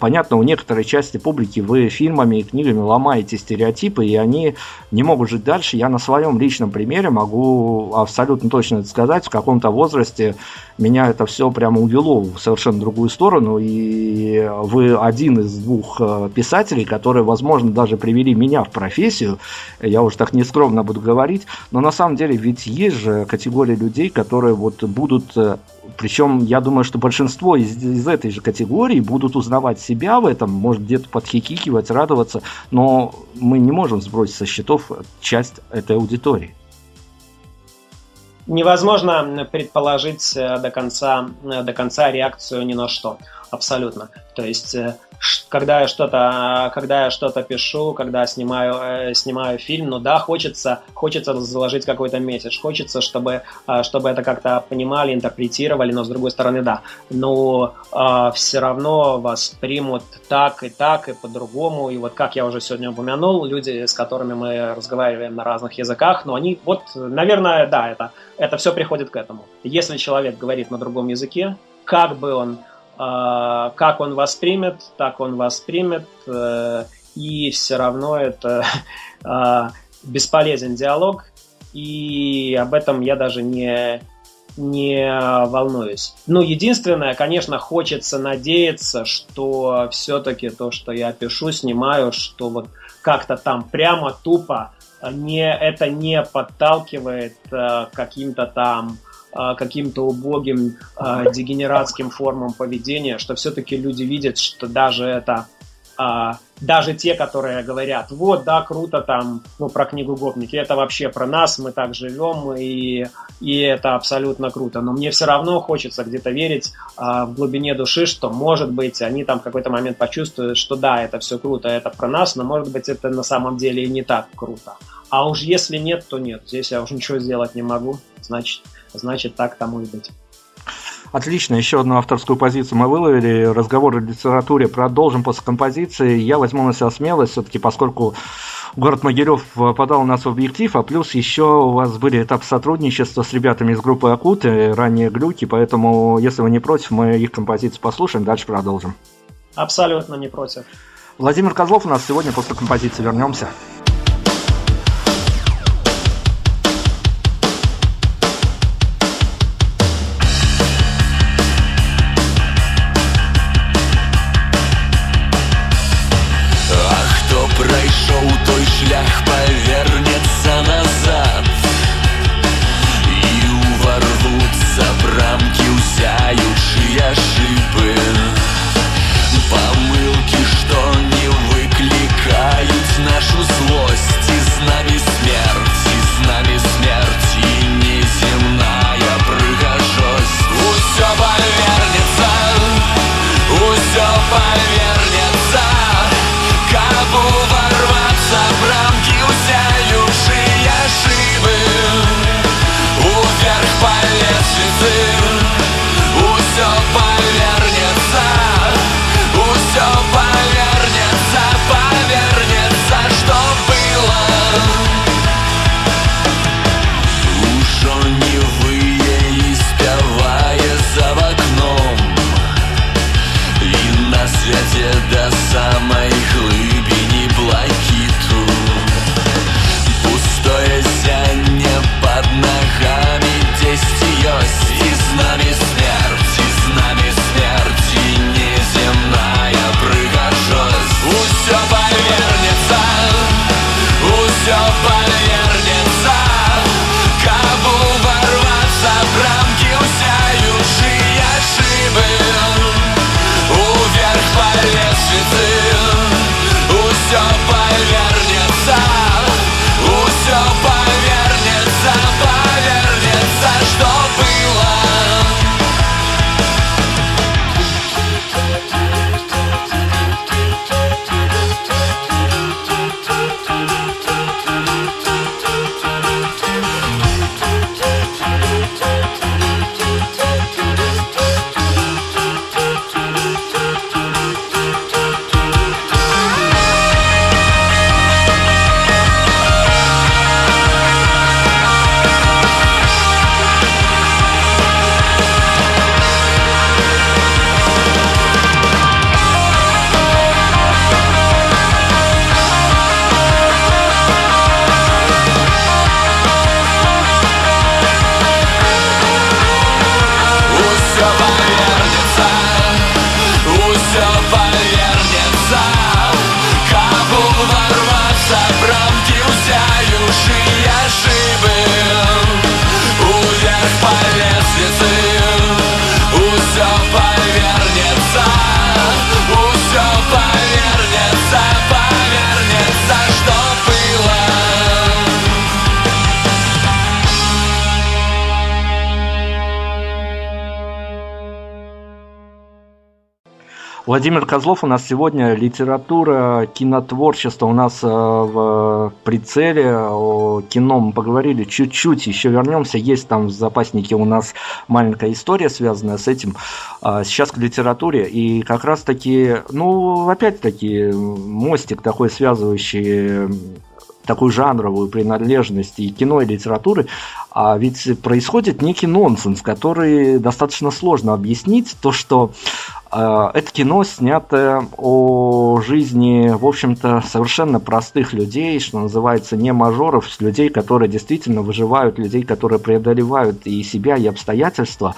понятно, у некоторой части публики вы фильмами и книгами ломаете стереотипы, и они не могут жить дальше. Я на своем личном примере могу абсолютно точно это сказать. В каком-то возрасте меня это все прямо увело в совершенно другую сторону, и вы один из двух э, писателей, которые, возможно, даже привели меня в профессию. Я уже так нескромно буду говорить, но на самом деле ведь есть же категория людей, которые вот будут э, причем я думаю, что большинство из, из этой же категории будут узнавать себя в этом, может где-то подхихикивать, радоваться, но мы не можем сбросить со счетов часть этой аудитории. Невозможно предположить э, до конца, э, до конца реакцию ни на что. Абсолютно. То есть, э, когда я что-то, когда я что-то пишу, когда снимаю, э, снимаю фильм, ну да, хочется, хочется заложить какой-то месседж, хочется, чтобы, э, чтобы это как-то понимали, интерпретировали, но с другой стороны, да, но все равно вас примут так и так и по-другому, и вот как я уже сегодня упомянул, люди, с которыми мы разговариваем на разных языках, но они, вот, наверное, да, это, это все приходит к этому. Если человек говорит на другом языке, как бы он как он воспримет, так он воспримет, э, и все равно это а, бесполезен диалог, и об этом я даже не, не волнуюсь. Ну, единственное, конечно, хочется надеяться, что все-таки то, что я пишу, снимаю, что вот как-то там прямо тупо не, это не подталкивает э, каким-то там а, каким-то убогим а, дегенератским формам поведения, что все-таки люди видят, что даже это а, даже те, которые говорят, вот, да, круто там, ну, про книгу гопники, это вообще про нас, мы так живем, и, и это абсолютно круто. Но мне все равно хочется где-то верить а, в глубине души, что, может быть, они там в какой-то момент почувствуют, что да, это все круто, это про нас, но, может быть, это на самом деле и не так круто. А уж если нет, то нет. Здесь я уже ничего сделать не могу. Значит, значит так тому и быть. Отлично, еще одну авторскую позицию мы выловили. Разговор о литературе продолжим после композиции. Я возьму на себя смелость, все-таки, поскольку город Могилев подал нас в объектив, а плюс еще у вас были этапы сотрудничества с ребятами из группы Акуты, ранее Глюки, поэтому, если вы не против, мы их композицию послушаем, дальше продолжим. Абсолютно не против. Владимир Козлов у нас сегодня после композиции вернемся. Владимир Козлов у нас сегодня литература, кинотворчество у нас э, в прицеле. О кино мы поговорили чуть-чуть, еще вернемся. Есть там в запаснике у нас маленькая история, связанная с этим. А сейчас к литературе. И как раз таки, ну, опять-таки, мостик такой связывающий такую жанровую принадлежность и кино, и литературы, а ведь происходит некий нонсенс, который достаточно сложно объяснить. То, что э, это кино снято о жизни, в общем-то, совершенно простых людей, что называется, не мажоров, людей, которые действительно выживают, людей, которые преодолевают и себя, и обстоятельства.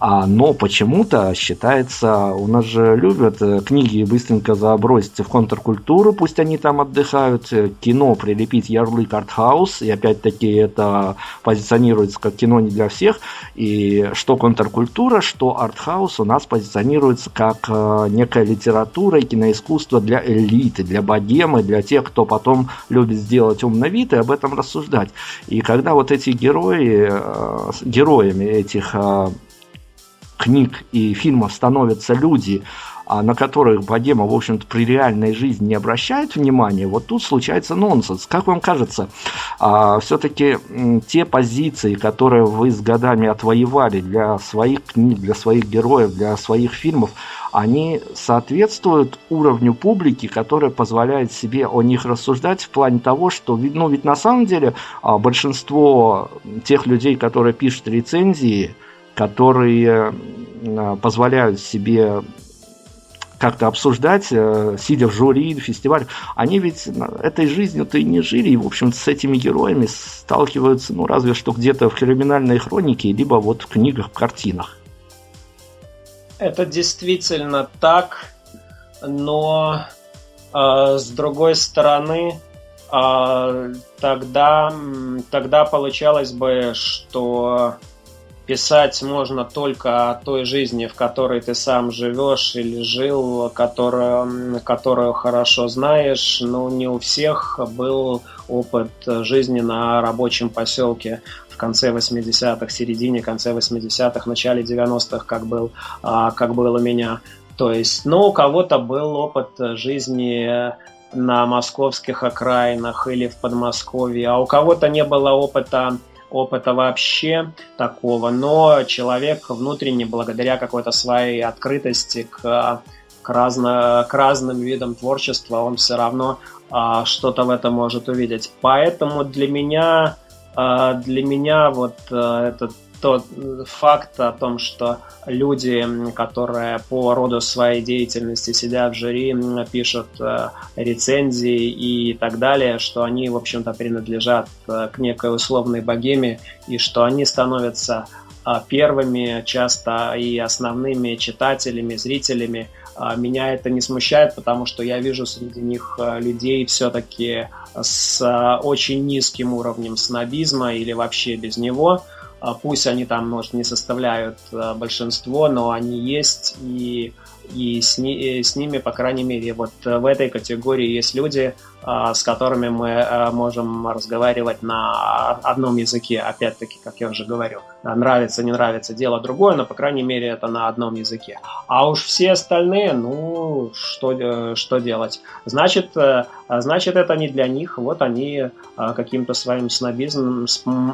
А, но почему-то считается, у нас же любят э, книги быстренько забросить в контркультуру, пусть они там отдыхают, э, кино прилепить ярлык артхаус, и опять-таки это позиционируется как кино не для всех, и что контркультура, что артхаус у нас позиционируется как э, некая литература и киноискусство для элиты, для богемы, для тех, кто потом любит сделать умный вид и об этом рассуждать. И когда вот эти герои, героями этих книг и фильмов становятся люди, а на которых богема, в общем-то, при реальной жизни не обращает внимания, вот тут случается нонсенс. Как вам кажется, а, все-таки те позиции, которые вы с годами отвоевали для своих книг, для своих героев, для своих фильмов, они соответствуют уровню публики, которая позволяет себе о них рассуждать в плане того, что, ну, ведь на самом деле а, большинство тех людей, которые пишут рецензии, которые э, позволяют себе как-то обсуждать, э, сидя в жюри, в фестивале, они ведь этой жизнью-то и не жили, и, в общем с этими героями сталкиваются, ну, разве что где-то в криминальной хронике, либо вот в книгах, в картинах. Это действительно так, но э, с другой стороны, э, тогда, тогда получалось бы, что писать можно только о той жизни, в которой ты сам живешь или жил, которую, которую хорошо знаешь. Но не у всех был опыт жизни на рабочем поселке в конце 80-х, середине, конце 80-х, начале 90-х, как был, а, как был у меня. То есть, ну, у кого-то был опыт жизни на московских окраинах или в Подмосковье, а у кого-то не было опыта опыта вообще такого, но человек внутренне, благодаря какой-то своей открытости к, к, разно, к разным видам творчества, он все равно а, что-то в этом может увидеть. Поэтому для меня, а, для меня вот а, этот тот факт о том, что люди, которые по роду своей деятельности сидят в жюри, пишут э, рецензии и так далее, что они, в общем-то, принадлежат э, к некой условной богеме, и что они становятся э, первыми, часто и основными читателями, зрителями. Меня это не смущает, потому что я вижу среди них людей все-таки с очень низким уровнем снобизма или вообще без него, а пусть они там, может, не составляют а, большинство, но они есть, и, и с, ни, с ними, по крайней мере, вот в этой категории есть люди, а, с которыми мы а, можем разговаривать на одном языке, опять-таки, как я уже говорил. Нравится, не нравится, дело другое, но, по крайней мере, это на одном языке. А уж все остальные, ну, что, э, что делать? Значит, э, значит, это не для них, вот они э, каким-то своим снобизмом,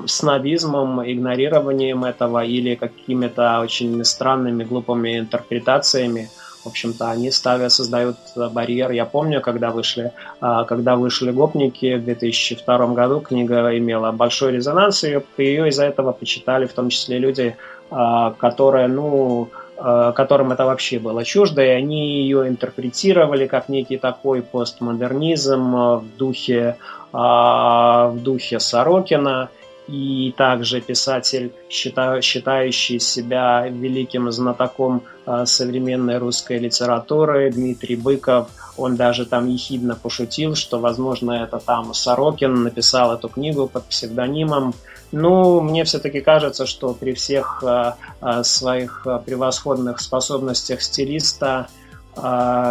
снобизмом, игнорированием этого или какими-то очень странными, глупыми интерпретациями в общем-то, они ставят, создают барьер. Я помню, когда вышли, а, когда вышли «Гопники» в 2002 году, книга имела большой резонанс, и ее из-за этого почитали в том числе люди, а, которые, ну, а, которым это вообще было чуждо, и они ее интерпретировали как некий такой постмодернизм в духе, в духе Сорокина – и также писатель, считающий себя великим знатоком а, современной русской литературы, Дмитрий Быков, он даже там ехидно пошутил, что, возможно, это там Сорокин написал эту книгу под псевдонимом. Ну, мне все-таки кажется, что при всех а, а, своих превосходных способностях стилиста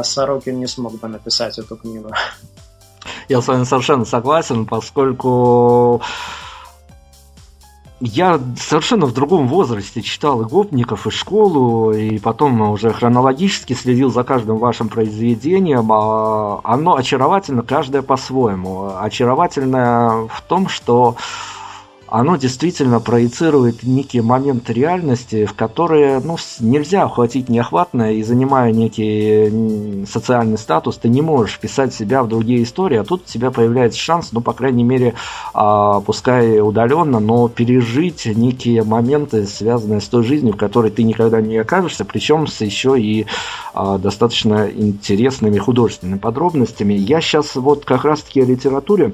Сорокин не смог бы написать эту книгу. Я с вами совершенно согласен, поскольку я совершенно в другом возрасте читал и гопников, и школу, и потом уже хронологически следил за каждым вашим произведением. А оно очаровательно, каждое по-своему. Очаровательное в том, что оно действительно проецирует некие моменты реальности, в которые ну, нельзя охватить неохватное, и занимая некий социальный статус, ты не можешь писать себя в другие истории, а тут у тебя появляется шанс, ну, по крайней мере, а, пускай удаленно, но пережить некие моменты, связанные с той жизнью, в которой ты никогда не окажешься, причем с еще и а, достаточно интересными художественными подробностями. Я сейчас вот как раз-таки о литературе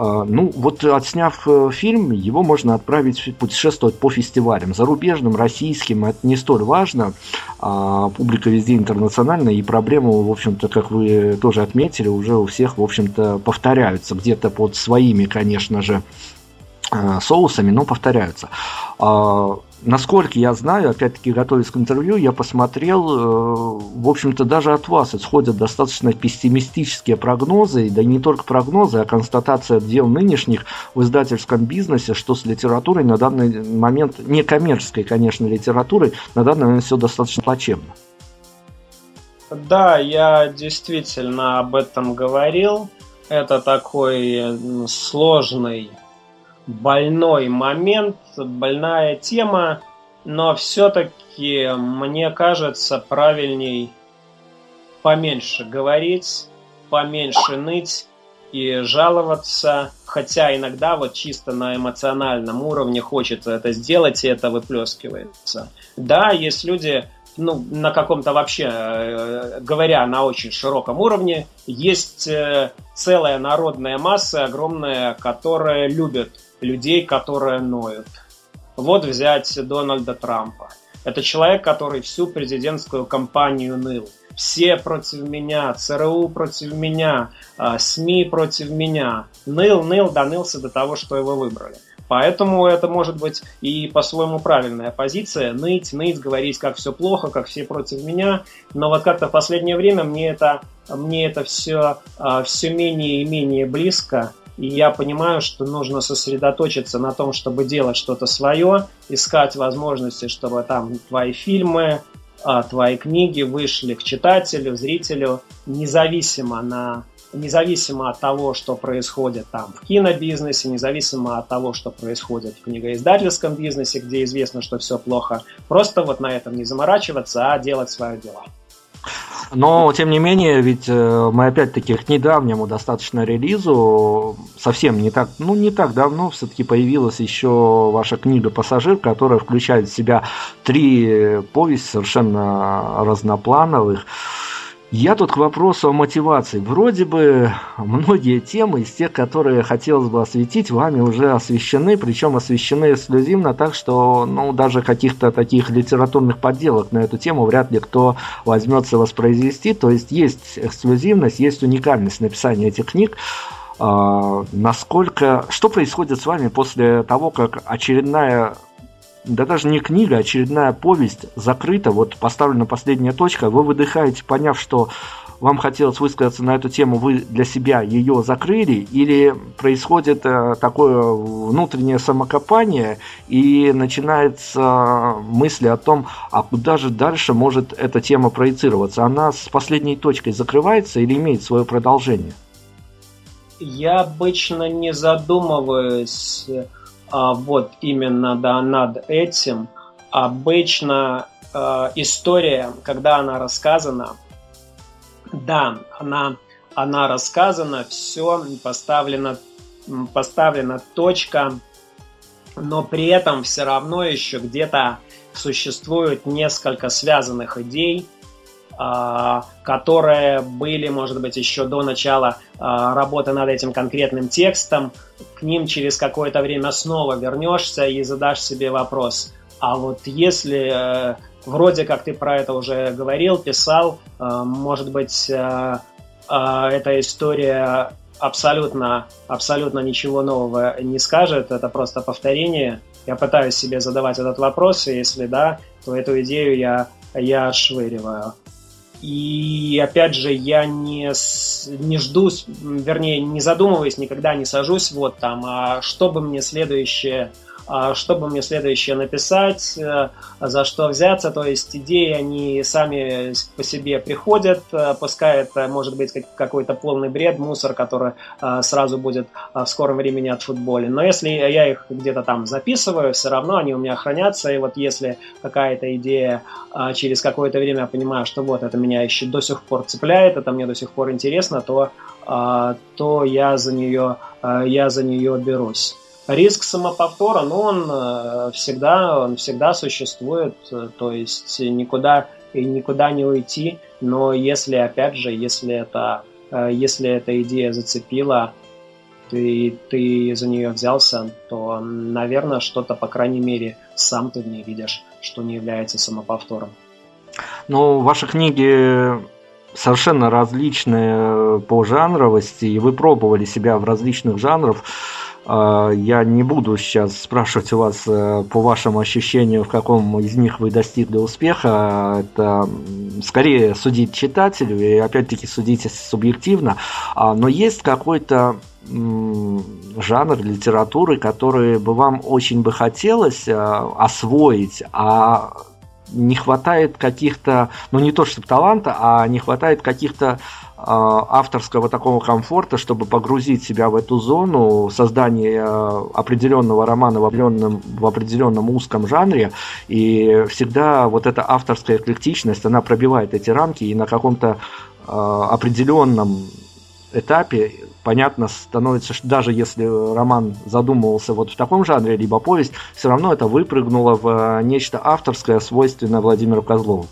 ну, вот отсняв э, фильм, его можно отправить путешествовать по фестивалям. Зарубежным, российским, это не столь важно. А, публика везде интернациональная, и проблемы, в общем-то, как вы тоже отметили, уже у всех, в общем-то, повторяются. Где-то под своими, конечно же, э, соусами, но повторяются. Насколько я знаю, опять-таки, готовясь к интервью, я посмотрел, э, в общем-то, даже от вас исходят достаточно пессимистические прогнозы, да не только прогнозы, а констатация дел нынешних в издательском бизнесе, что с литературой на данный момент, не коммерческой, конечно, литературой, на данный момент все достаточно плачевно. Да, я действительно об этом говорил. Это такой сложный больной момент, больная тема, но все-таки мне кажется правильней поменьше говорить, поменьше ныть и жаловаться, хотя иногда вот чисто на эмоциональном уровне хочется это сделать, и это выплескивается. Да, есть люди, ну, на каком-то вообще, э, говоря на очень широком уровне, есть э, целая народная масса огромная, которая любит людей, которые ноют. Вот взять Дональда Трампа. Это человек, который всю президентскую кампанию ныл. Все против меня, ЦРУ против меня, а, СМИ против меня. Ныл, ныл, донылся до того, что его выбрали. Поэтому это может быть и по-своему правильная позиция. Ныть, ныть, говорить, как все плохо, как все против меня. Но вот как-то в последнее время мне это, мне это все, а, все менее и менее близко. И я понимаю, что нужно сосредоточиться на том, чтобы делать что-то свое, искать возможности, чтобы там твои фильмы, а, твои книги вышли к читателю, зрителю, независимо, на, независимо от того, что происходит там в кинобизнесе, независимо от того, что происходит в книгоиздательском бизнесе, где известно, что все плохо. Просто вот на этом не заморачиваться, а делать свое дело. Но, тем не менее, ведь э, мы опять-таки к недавнему достаточно релизу, совсем не так, ну не так давно, все-таки появилась еще ваша книга «Пассажир», которая включает в себя три повести совершенно разноплановых. Я тут к вопросу о мотивации. Вроде бы многие темы из тех, которые хотелось бы осветить, вами уже освещены, причем освещены эксклюзивно, так что ну, даже каких-то таких литературных подделок на эту тему вряд ли кто возьмется воспроизвести. То есть есть эксклюзивность, есть уникальность написания этих книг. А, насколько... Что происходит с вами после того, как очередная да даже не книга, а очередная повесть закрыта, вот поставлена последняя точка, вы выдыхаете, поняв, что вам хотелось высказаться на эту тему, вы для себя ее закрыли, или происходит э, такое внутреннее самокопание, и начинается мысли о том, а куда же дальше может эта тема проецироваться? Она с последней точкой закрывается или имеет свое продолжение? Я обычно не задумываюсь а, вот именно да, над этим. Обычно э, история, когда она рассказана, да, она, она рассказана, все поставлено, поставлена точка, но при этом все равно еще где-то существует несколько связанных идей, которые были, может быть, еще до начала а, работы над этим конкретным текстом. К ним через какое-то время снова вернешься и задашь себе вопрос, а вот если э, вроде как ты про это уже говорил, писал, э, может быть, э, эта история абсолютно, абсолютно ничего нового не скажет, это просто повторение. Я пытаюсь себе задавать этот вопрос, и если да, то эту идею я, я отшвыриваю. И опять же, я не, не жду, вернее, не задумываясь, никогда не сажусь вот там, а что бы мне следующее, что бы мне следующее написать, э, за что взяться. То есть идеи, они сами по себе приходят, э, пускай это может быть какой-то полный бред, мусор, который э, сразу будет в скором времени отфутболен. Но если я их где-то там записываю, все равно они у меня хранятся. И вот если какая-то идея через какое-то время я понимаю, что вот это меня еще до сих пор цепляет, это мне до сих пор интересно, то, то я за нее, я за нее берусь. Риск самоповтора, ну, он э, всегда, он всегда существует, э, то есть никуда, никуда не уйти, но если, опять же, если это, э, если эта идея зацепила, ты, ты за нее взялся, то, наверное, что-то, по крайней мере, сам ты в ней видишь, что не является самоповтором. Ну, ваши книги совершенно различные по жанровости, и вы пробовали себя в различных жанрах. А, я не буду сейчас спрашивать у вас э, по вашим ощущениям, в каком из них вы достигли успеха. Это скорее судить читателю, и опять-таки судить субъективно. А, но есть какой-то жанр литературы, который бы вам очень бы хотелось э, освоить, а не хватает каких-то, ну не то чтобы таланта, а не хватает каких-то авторского такого комфорта, чтобы погрузить себя в эту зону создания а, определенного романа в определенном, в определенном узком жанре. И всегда вот эта авторская эклектичность, она пробивает эти рамки и на каком-то а, определенном этапе понятно становится, что даже если роман задумывался вот в таком жанре, либо повесть, все равно это выпрыгнуло в нечто авторское, свойственное Владимиру Козлову.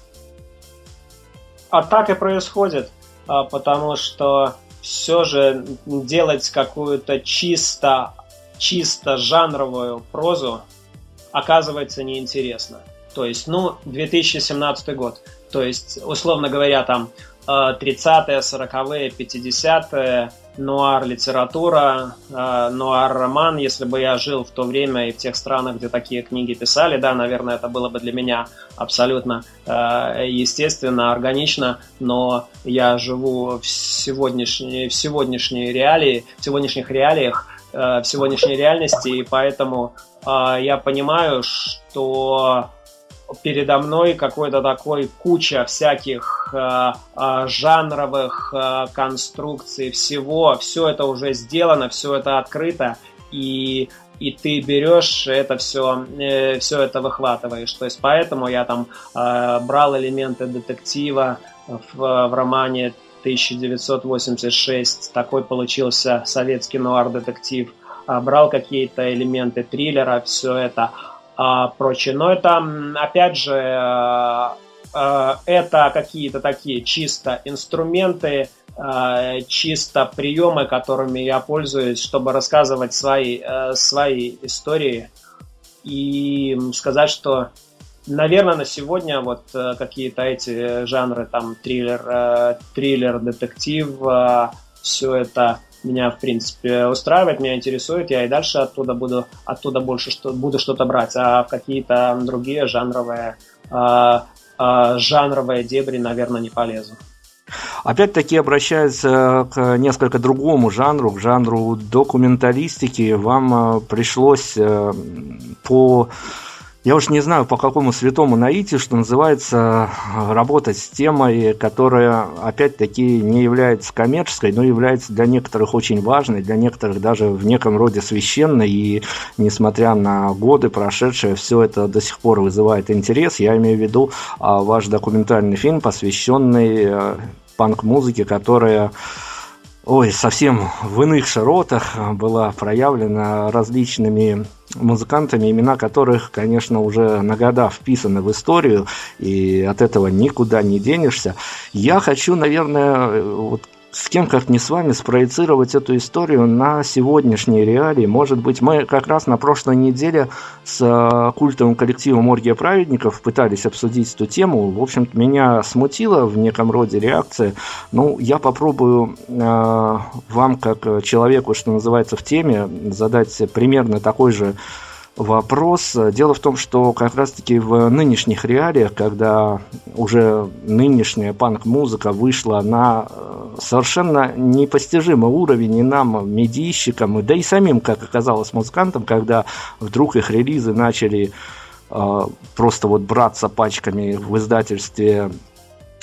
А так и происходит. А, потому что все же делать какую-то чисто, чисто жанровую прозу оказывается неинтересно. То есть, ну, 2017 год. То есть, условно говоря, там 30-е, 40-е, 50-е, нуар-литература, э, нуар-роман. Если бы я жил в то время и в тех странах, где такие книги писали, да, наверное, это было бы для меня абсолютно э, естественно, органично, но я живу в сегодняшней, в сегодняшней реалии, в сегодняшних реалиях, э, в сегодняшней реальности, и поэтому я понимаю, что передо мной какой-то такой куча всяких э, э, жанровых э, конструкций, всего, все это уже сделано, все это открыто, и и ты берешь это все, э, все это выхватываешь. То есть поэтому я там э, брал элементы детектива в, в романе 1986, такой получился советский нуар-детектив, э, брал какие-то элементы триллера, все это а, прочее. Но это, опять же, э, э, это какие-то такие чисто инструменты, э, чисто приемы, которыми я пользуюсь, чтобы рассказывать свои, свои истории. И сказать, что, наверное, на сегодня вот какие-то эти жанры, там, триллер, триллер, детектив, все это меня, в принципе, устраивает, меня интересует, я и дальше оттуда буду, оттуда больше что, буду что-то брать, а в какие-то другие жанровые, э, э, жанровые дебри, наверное, не полезу. Опять-таки обращается к несколько другому жанру, к жанру документалистики. Вам пришлось по я уж не знаю, по какому святому наитию, что называется, работать с темой, которая, опять-таки, не является коммерческой, но является для некоторых очень важной, для некоторых даже в неком роде священной, и несмотря на годы прошедшие, все это до сих пор вызывает интерес. Я имею в виду а, ваш документальный фильм, посвященный э, панк-музыке, которая ой, совсем в иных широтах была проявлена различными музыкантами, имена которых, конечно, уже на года вписаны в историю, и от этого никуда не денешься. Я хочу, наверное, вот с кем, как не с вами, спроецировать эту историю на сегодняшние реалии. Может быть, мы как раз на прошлой неделе с э, культовым коллективом «Оргия праведников» пытались обсудить эту тему. В общем-то, меня смутила в неком роде реакция. Ну, я попробую э, вам, как человеку, что называется, в теме, задать примерно такой же вопрос. Дело в том, что как раз-таки в нынешних реалиях, когда уже нынешняя панк-музыка вышла на э, совершенно непостижимый уровень и нам, медийщикам, да и самим, как оказалось, музыкантам, когда вдруг их релизы начали э, просто вот браться пачками в издательстве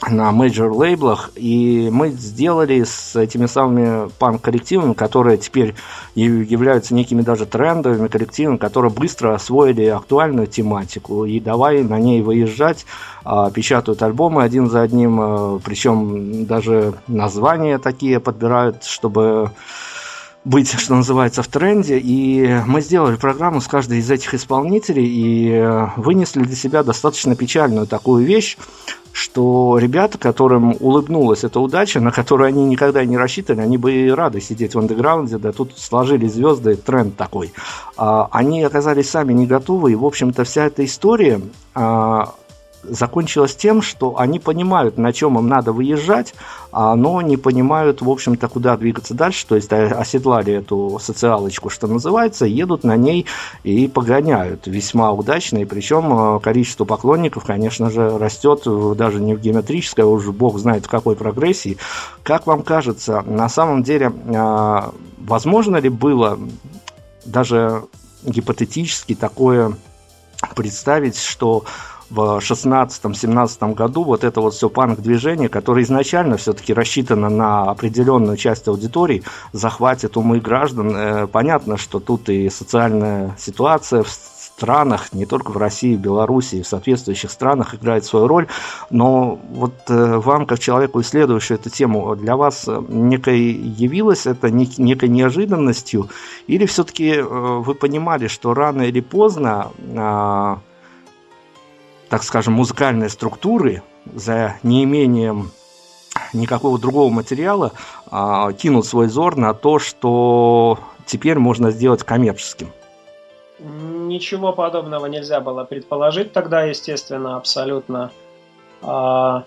на major лейблах, и мы сделали с этими самыми панк-коллективами, которые теперь являются некими даже трендовыми коллективами, которые быстро освоили актуальную тематику, и давай на ней выезжать, а, печатают альбомы один за одним, а, причем даже названия такие подбирают, чтобы быть, что называется, в тренде. И мы сделали программу с каждой из этих исполнителей и э, вынесли для себя достаточно печальную такую вещь, что ребята, которым улыбнулась эта удача, на которую они никогда не рассчитывали, они бы рады сидеть в андеграунде, да тут сложились звезды, тренд такой. А, они оказались сами не готовы, и, в общем-то, вся эта история а, закончилось тем, что они понимают, на чем им надо выезжать, а, но не понимают, в общем-то, куда двигаться дальше, то есть оседлали эту социалочку, что называется, едут на ней и погоняют. Весьма удачно, и причем количество поклонников, конечно же, растет даже не в геометрической, а уже бог знает в какой прогрессии. Как вам кажется, на самом деле, а, возможно ли было даже гипотетически такое представить, что в 16-17 году вот это вот все панк-движение, которое изначально все-таки рассчитано на определенную часть аудитории, захватит умы граждан. Э, понятно, что тут и социальная ситуация в странах, не только в России, Беларуси, в соответствующих странах играет свою роль, но вот э, вам, как человеку, исследующему эту тему, для вас некой явилось это некой неожиданностью, или все-таки э, вы понимали, что рано или поздно а, так скажем, музыкальной структуры, за неимением никакого другого материала, а, кинут свой взор на то, что теперь можно сделать коммерческим. Ничего подобного нельзя было предположить тогда, естественно, абсолютно. А,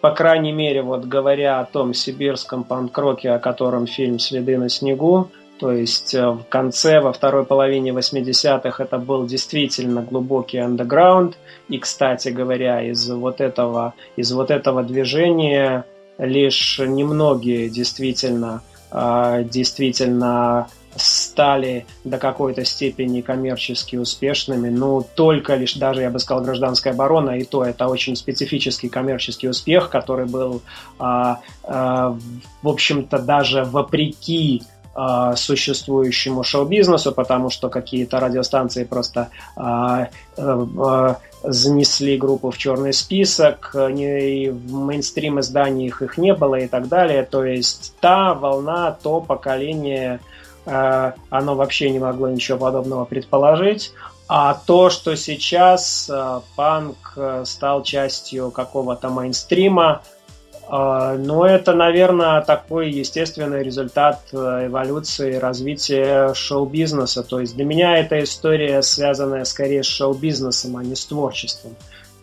по крайней мере, вот говоря о том сибирском панк-роке, о котором фильм «Следы на снегу», то есть э, в конце, во второй половине 80-х это был действительно глубокий андеграунд. И, кстати говоря, из вот этого, из вот этого движения лишь немногие действительно, а, действительно стали до какой-то степени коммерчески успешными, но только лишь даже, я бы сказал, гражданская оборона, и то это очень специфический коммерческий успех, который был, а, а, в общем-то, даже вопреки а, существующему шоу-бизнесу, потому что какие-то радиостанции просто а, а, занесли группу в черный список, не, в мейнстрим изданиях их не было и так далее. То есть та волна, то поколение, а, оно вообще не могло ничего подобного предположить. А то, что сейчас а, панк стал частью какого-то мейнстрима, но это, наверное, такой естественный результат э, эволюции развития шоу-бизнеса. То есть для меня эта история связанная скорее с шоу-бизнесом, а не с творчеством.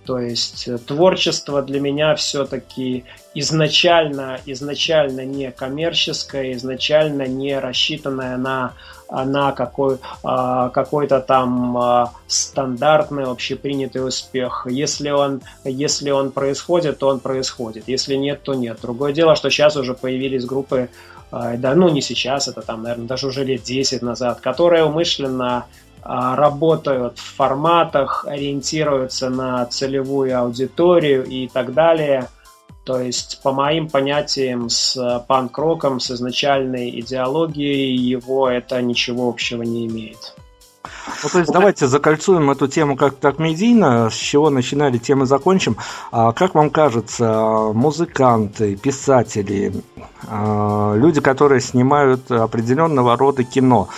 То есть э, творчество для меня все-таки изначально, изначально не коммерческое, изначально не рассчитанное на, на какой, а, какой-то там а, стандартный общепринятый успех. Если он, если он происходит, то он происходит. Если нет, то нет. Другое дело, что сейчас уже появились группы, а, да, ну не сейчас, это там, наверное, даже уже лет 10 назад, которые умышленно работают в форматах, ориентируются на целевую аудиторию и так далее. То есть, по моим понятиям, с панк-роком, с изначальной идеологией его это ничего общего не имеет. Ну, то есть давайте закольцуем эту тему как так медийно, с чего начинали, тем и закончим. А как вам кажется, музыканты, писатели, а, люди, которые снимают определенного рода кино,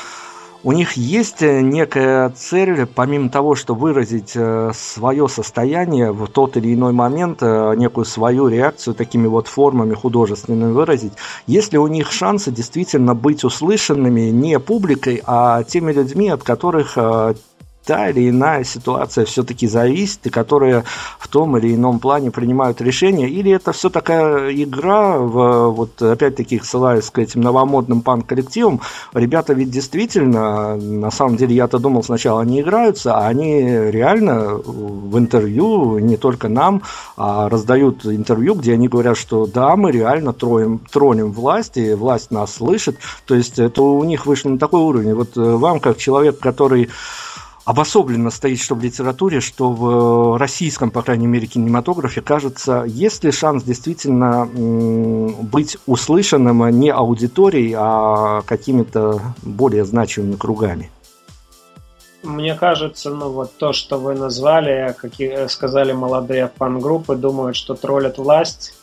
у них есть э, некая цель, помимо того, что выразить э, свое состояние в тот или иной момент, э, некую свою реакцию такими вот формами художественными выразить, есть ли у них шансы действительно быть услышанными не публикой, а теми людьми, от которых та или иная ситуация все-таки зависит, и которые в том или ином плане принимают решения, или это все такая игра, в, вот опять-таки ссылаясь к этим новомодным панк-коллективам, ребята ведь действительно, на самом деле я-то думал сначала они играются, а они реально в интервью, не только нам, а раздают интервью, где они говорят, что да, мы реально троем, тронем власть, и власть нас слышит, то есть это у них вышло на такой уровень. Вот вам, как человек, который обособленно стоит что в литературе, что в российском, по крайней мере, кинематографе, кажется, есть ли шанс действительно быть услышанным не аудиторией, а какими-то более значимыми кругами? Мне кажется, ну вот то, что вы назвали, как сказали молодые фан-группы, думают, что троллят власть.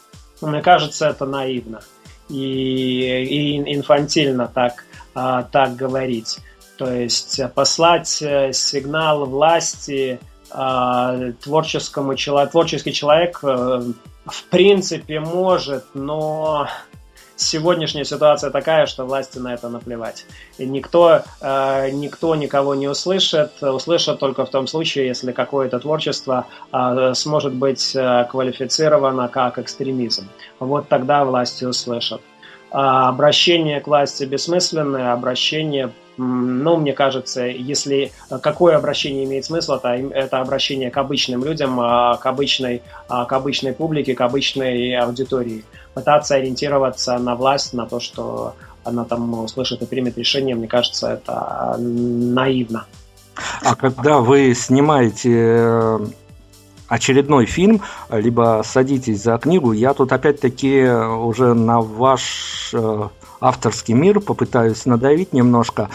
Мне кажется, это наивно и, и инфантильно так, а, так говорить. То есть послать э, сигнал власти а, творческому человеку, творческий человек э, в принципе может, но сегодняшняя ситуация такая, что власти на это наплевать. И никто, э, никто никого не услышит, услышат только в том случае, если какое-то творчество э, сможет быть э, квалифицировано как экстремизм. Вот тогда власти услышат. А обращение к власти бессмысленное, обращение ну, мне кажется, если какое обращение имеет смысл, это, это обращение к обычным людям, а, к обычной, а, к обычной публике, к обычной аудитории пытаться ориентироваться на власть, на то, что она там услышит и примет решение, мне кажется, это наивно. А когда вы снимаете э, очередной фильм, либо садитесь за книгу, я тут опять-таки уже на ваш э, авторский мир попытаюсь надавить немножко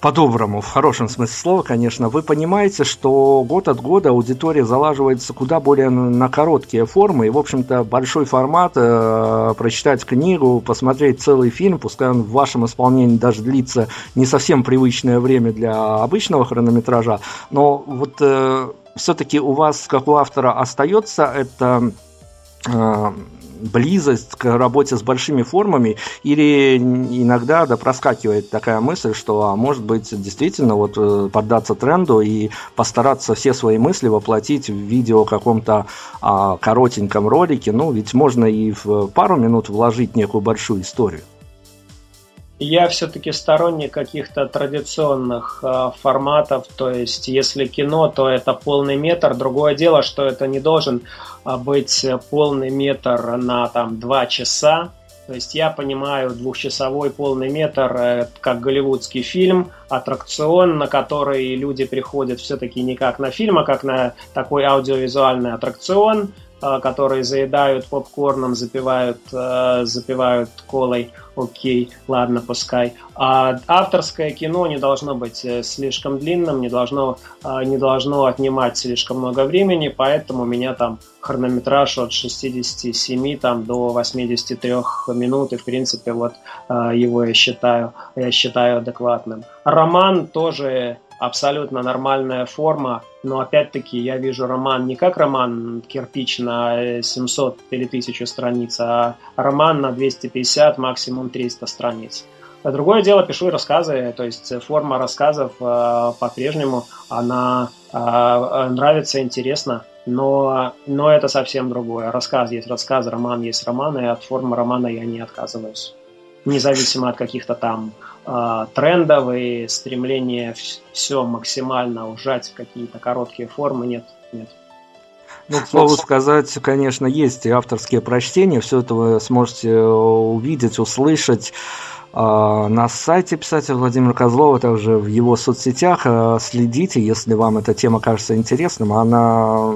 по-доброму, в хорошем смысле слова, конечно, вы понимаете, что год от года аудитория залаживается куда более на короткие формы, и, в общем-то, большой формат, э, прочитать книгу, посмотреть целый фильм, пускай он в вашем исполнении даже длится не совсем привычное время для обычного хронометража, но вот э, все-таки у вас, как у автора, остается это э, близость к работе с большими формами, или иногда да, проскакивает такая мысль, что, а может быть, действительно вот э, поддаться тренду и постараться все свои мысли воплотить в видео каком-то а, коротеньком ролике, ну, ведь можно и в пару минут вложить некую большую историю. Я все-таки сторонник каких-то традиционных э, форматов, то есть если кино, то это полный метр. Другое дело, что это не должен быть полный метр на там два часа. То есть я понимаю двухчасовой полный метр как голливудский фильм, аттракцион, на который люди приходят все-таки не как на фильм, а как на такой аудиовизуальный аттракцион, э, который заедают попкорном, запивают, э, запивают колой окей, ладно, пускай. А авторское кино не должно быть э, слишком длинным, не должно, не должно отнимать слишком много времени, поэтому у меня там хронометраж от 67 там, до 83 минут, и в принципе вот его я считаю, я считаю адекватным. Роман тоже абсолютно нормальная форма, но опять-таки я вижу роман не как роман кирпич на 700 или 1000 страниц, а роман на 250, максимум 300 страниц. А другое дело, пишу рассказы, то есть форма рассказов э, по-прежнему, она э, нравится, интересна, но, но это совсем другое. Рассказ есть рассказ, роман есть роман, и от формы романа я не отказываюсь. Независимо от каких-то там э, трендов и стремления все максимально ужать в какие-то короткие формы, нет, нет. Ну, к слову сказать, конечно, есть и авторские прочтения, все это вы сможете увидеть, услышать на сайте писателя Владимира Козлова, также в его соцсетях. А, следите, если вам эта тема кажется интересным. Она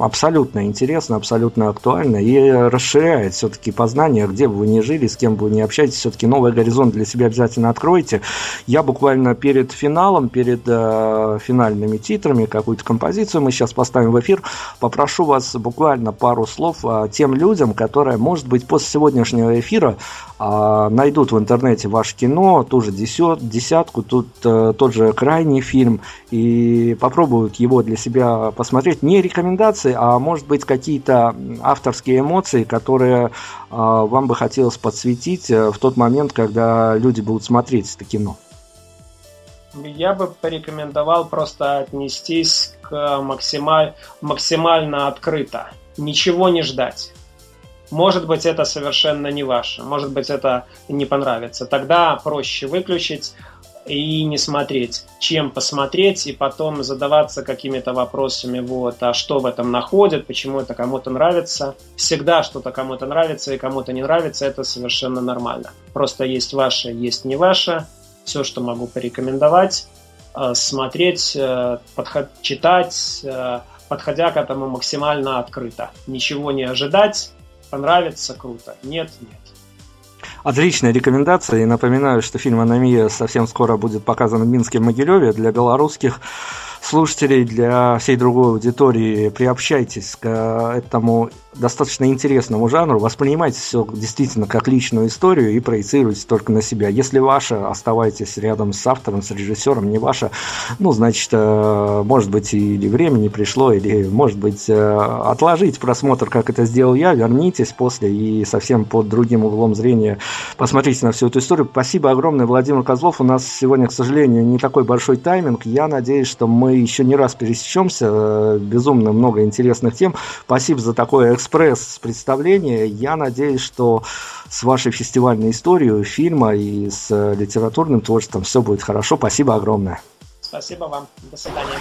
абсолютно интересна, абсолютно актуальна и расширяет все-таки познание, где бы вы ни жили, с кем бы вы ни общаетесь, все-таки новый горизонт для себя обязательно откроете. Я буквально перед финалом, перед э, финальными титрами, какую-то композицию мы сейчас поставим в эфир, попрошу вас буквально пару слов э, тем людям, которые, может быть, после сегодняшнего эфира э, найдут в интернете ваше кино, тоже десят, десятку, тут э, тот же крайний фильм, и попробуют его для себя посмотреть. Не рекомендации, а может быть какие-то авторские эмоции, которые э, вам бы хотелось подсветить э, в тот момент, когда люди будут смотреть это кино. Я бы порекомендовал просто отнестись к максималь... максимально открыто. Ничего не ждать. Может быть, это совершенно не ваше, может быть, это не понравится. Тогда проще выключить и не смотреть, чем посмотреть и потом задаваться какими-то вопросами, вот, а что в этом находят, почему это кому-то нравится. Всегда что-то кому-то нравится и кому-то не нравится, это совершенно нормально. Просто есть ваше, есть не ваше. Все, что могу порекомендовать, э, смотреть, э, подход, читать, э, подходя к этому максимально открыто. Ничего не ожидать, понравится, круто. Нет, нет. Отличная рекомендация. И напоминаю, что фильм «Аномия» совсем скоро будет показан в Минске, Могилеве. Для белорусских слушателей, для всей другой аудитории, приобщайтесь к этому достаточно интересному жанру, воспринимайте все действительно как личную историю и проецируйте только на себя. Если ваше, оставайтесь рядом с автором, с режиссером, не ваше, ну, значит, э, может быть, или время не пришло, или, может быть, э, отложить просмотр, как это сделал я, вернитесь после и совсем под другим углом зрения посмотрите на всю эту историю. Спасибо огромное, Владимир Козлов. У нас сегодня, к сожалению, не такой большой тайминг. Я надеюсь, что мы еще не раз пересечемся. Э, безумно много интересных тем. Спасибо за такое экспресс-представление. Я надеюсь, что с вашей фестивальной историей фильма и с литературным творчеством все будет хорошо. Спасибо огромное. Спасибо вам. До свидания.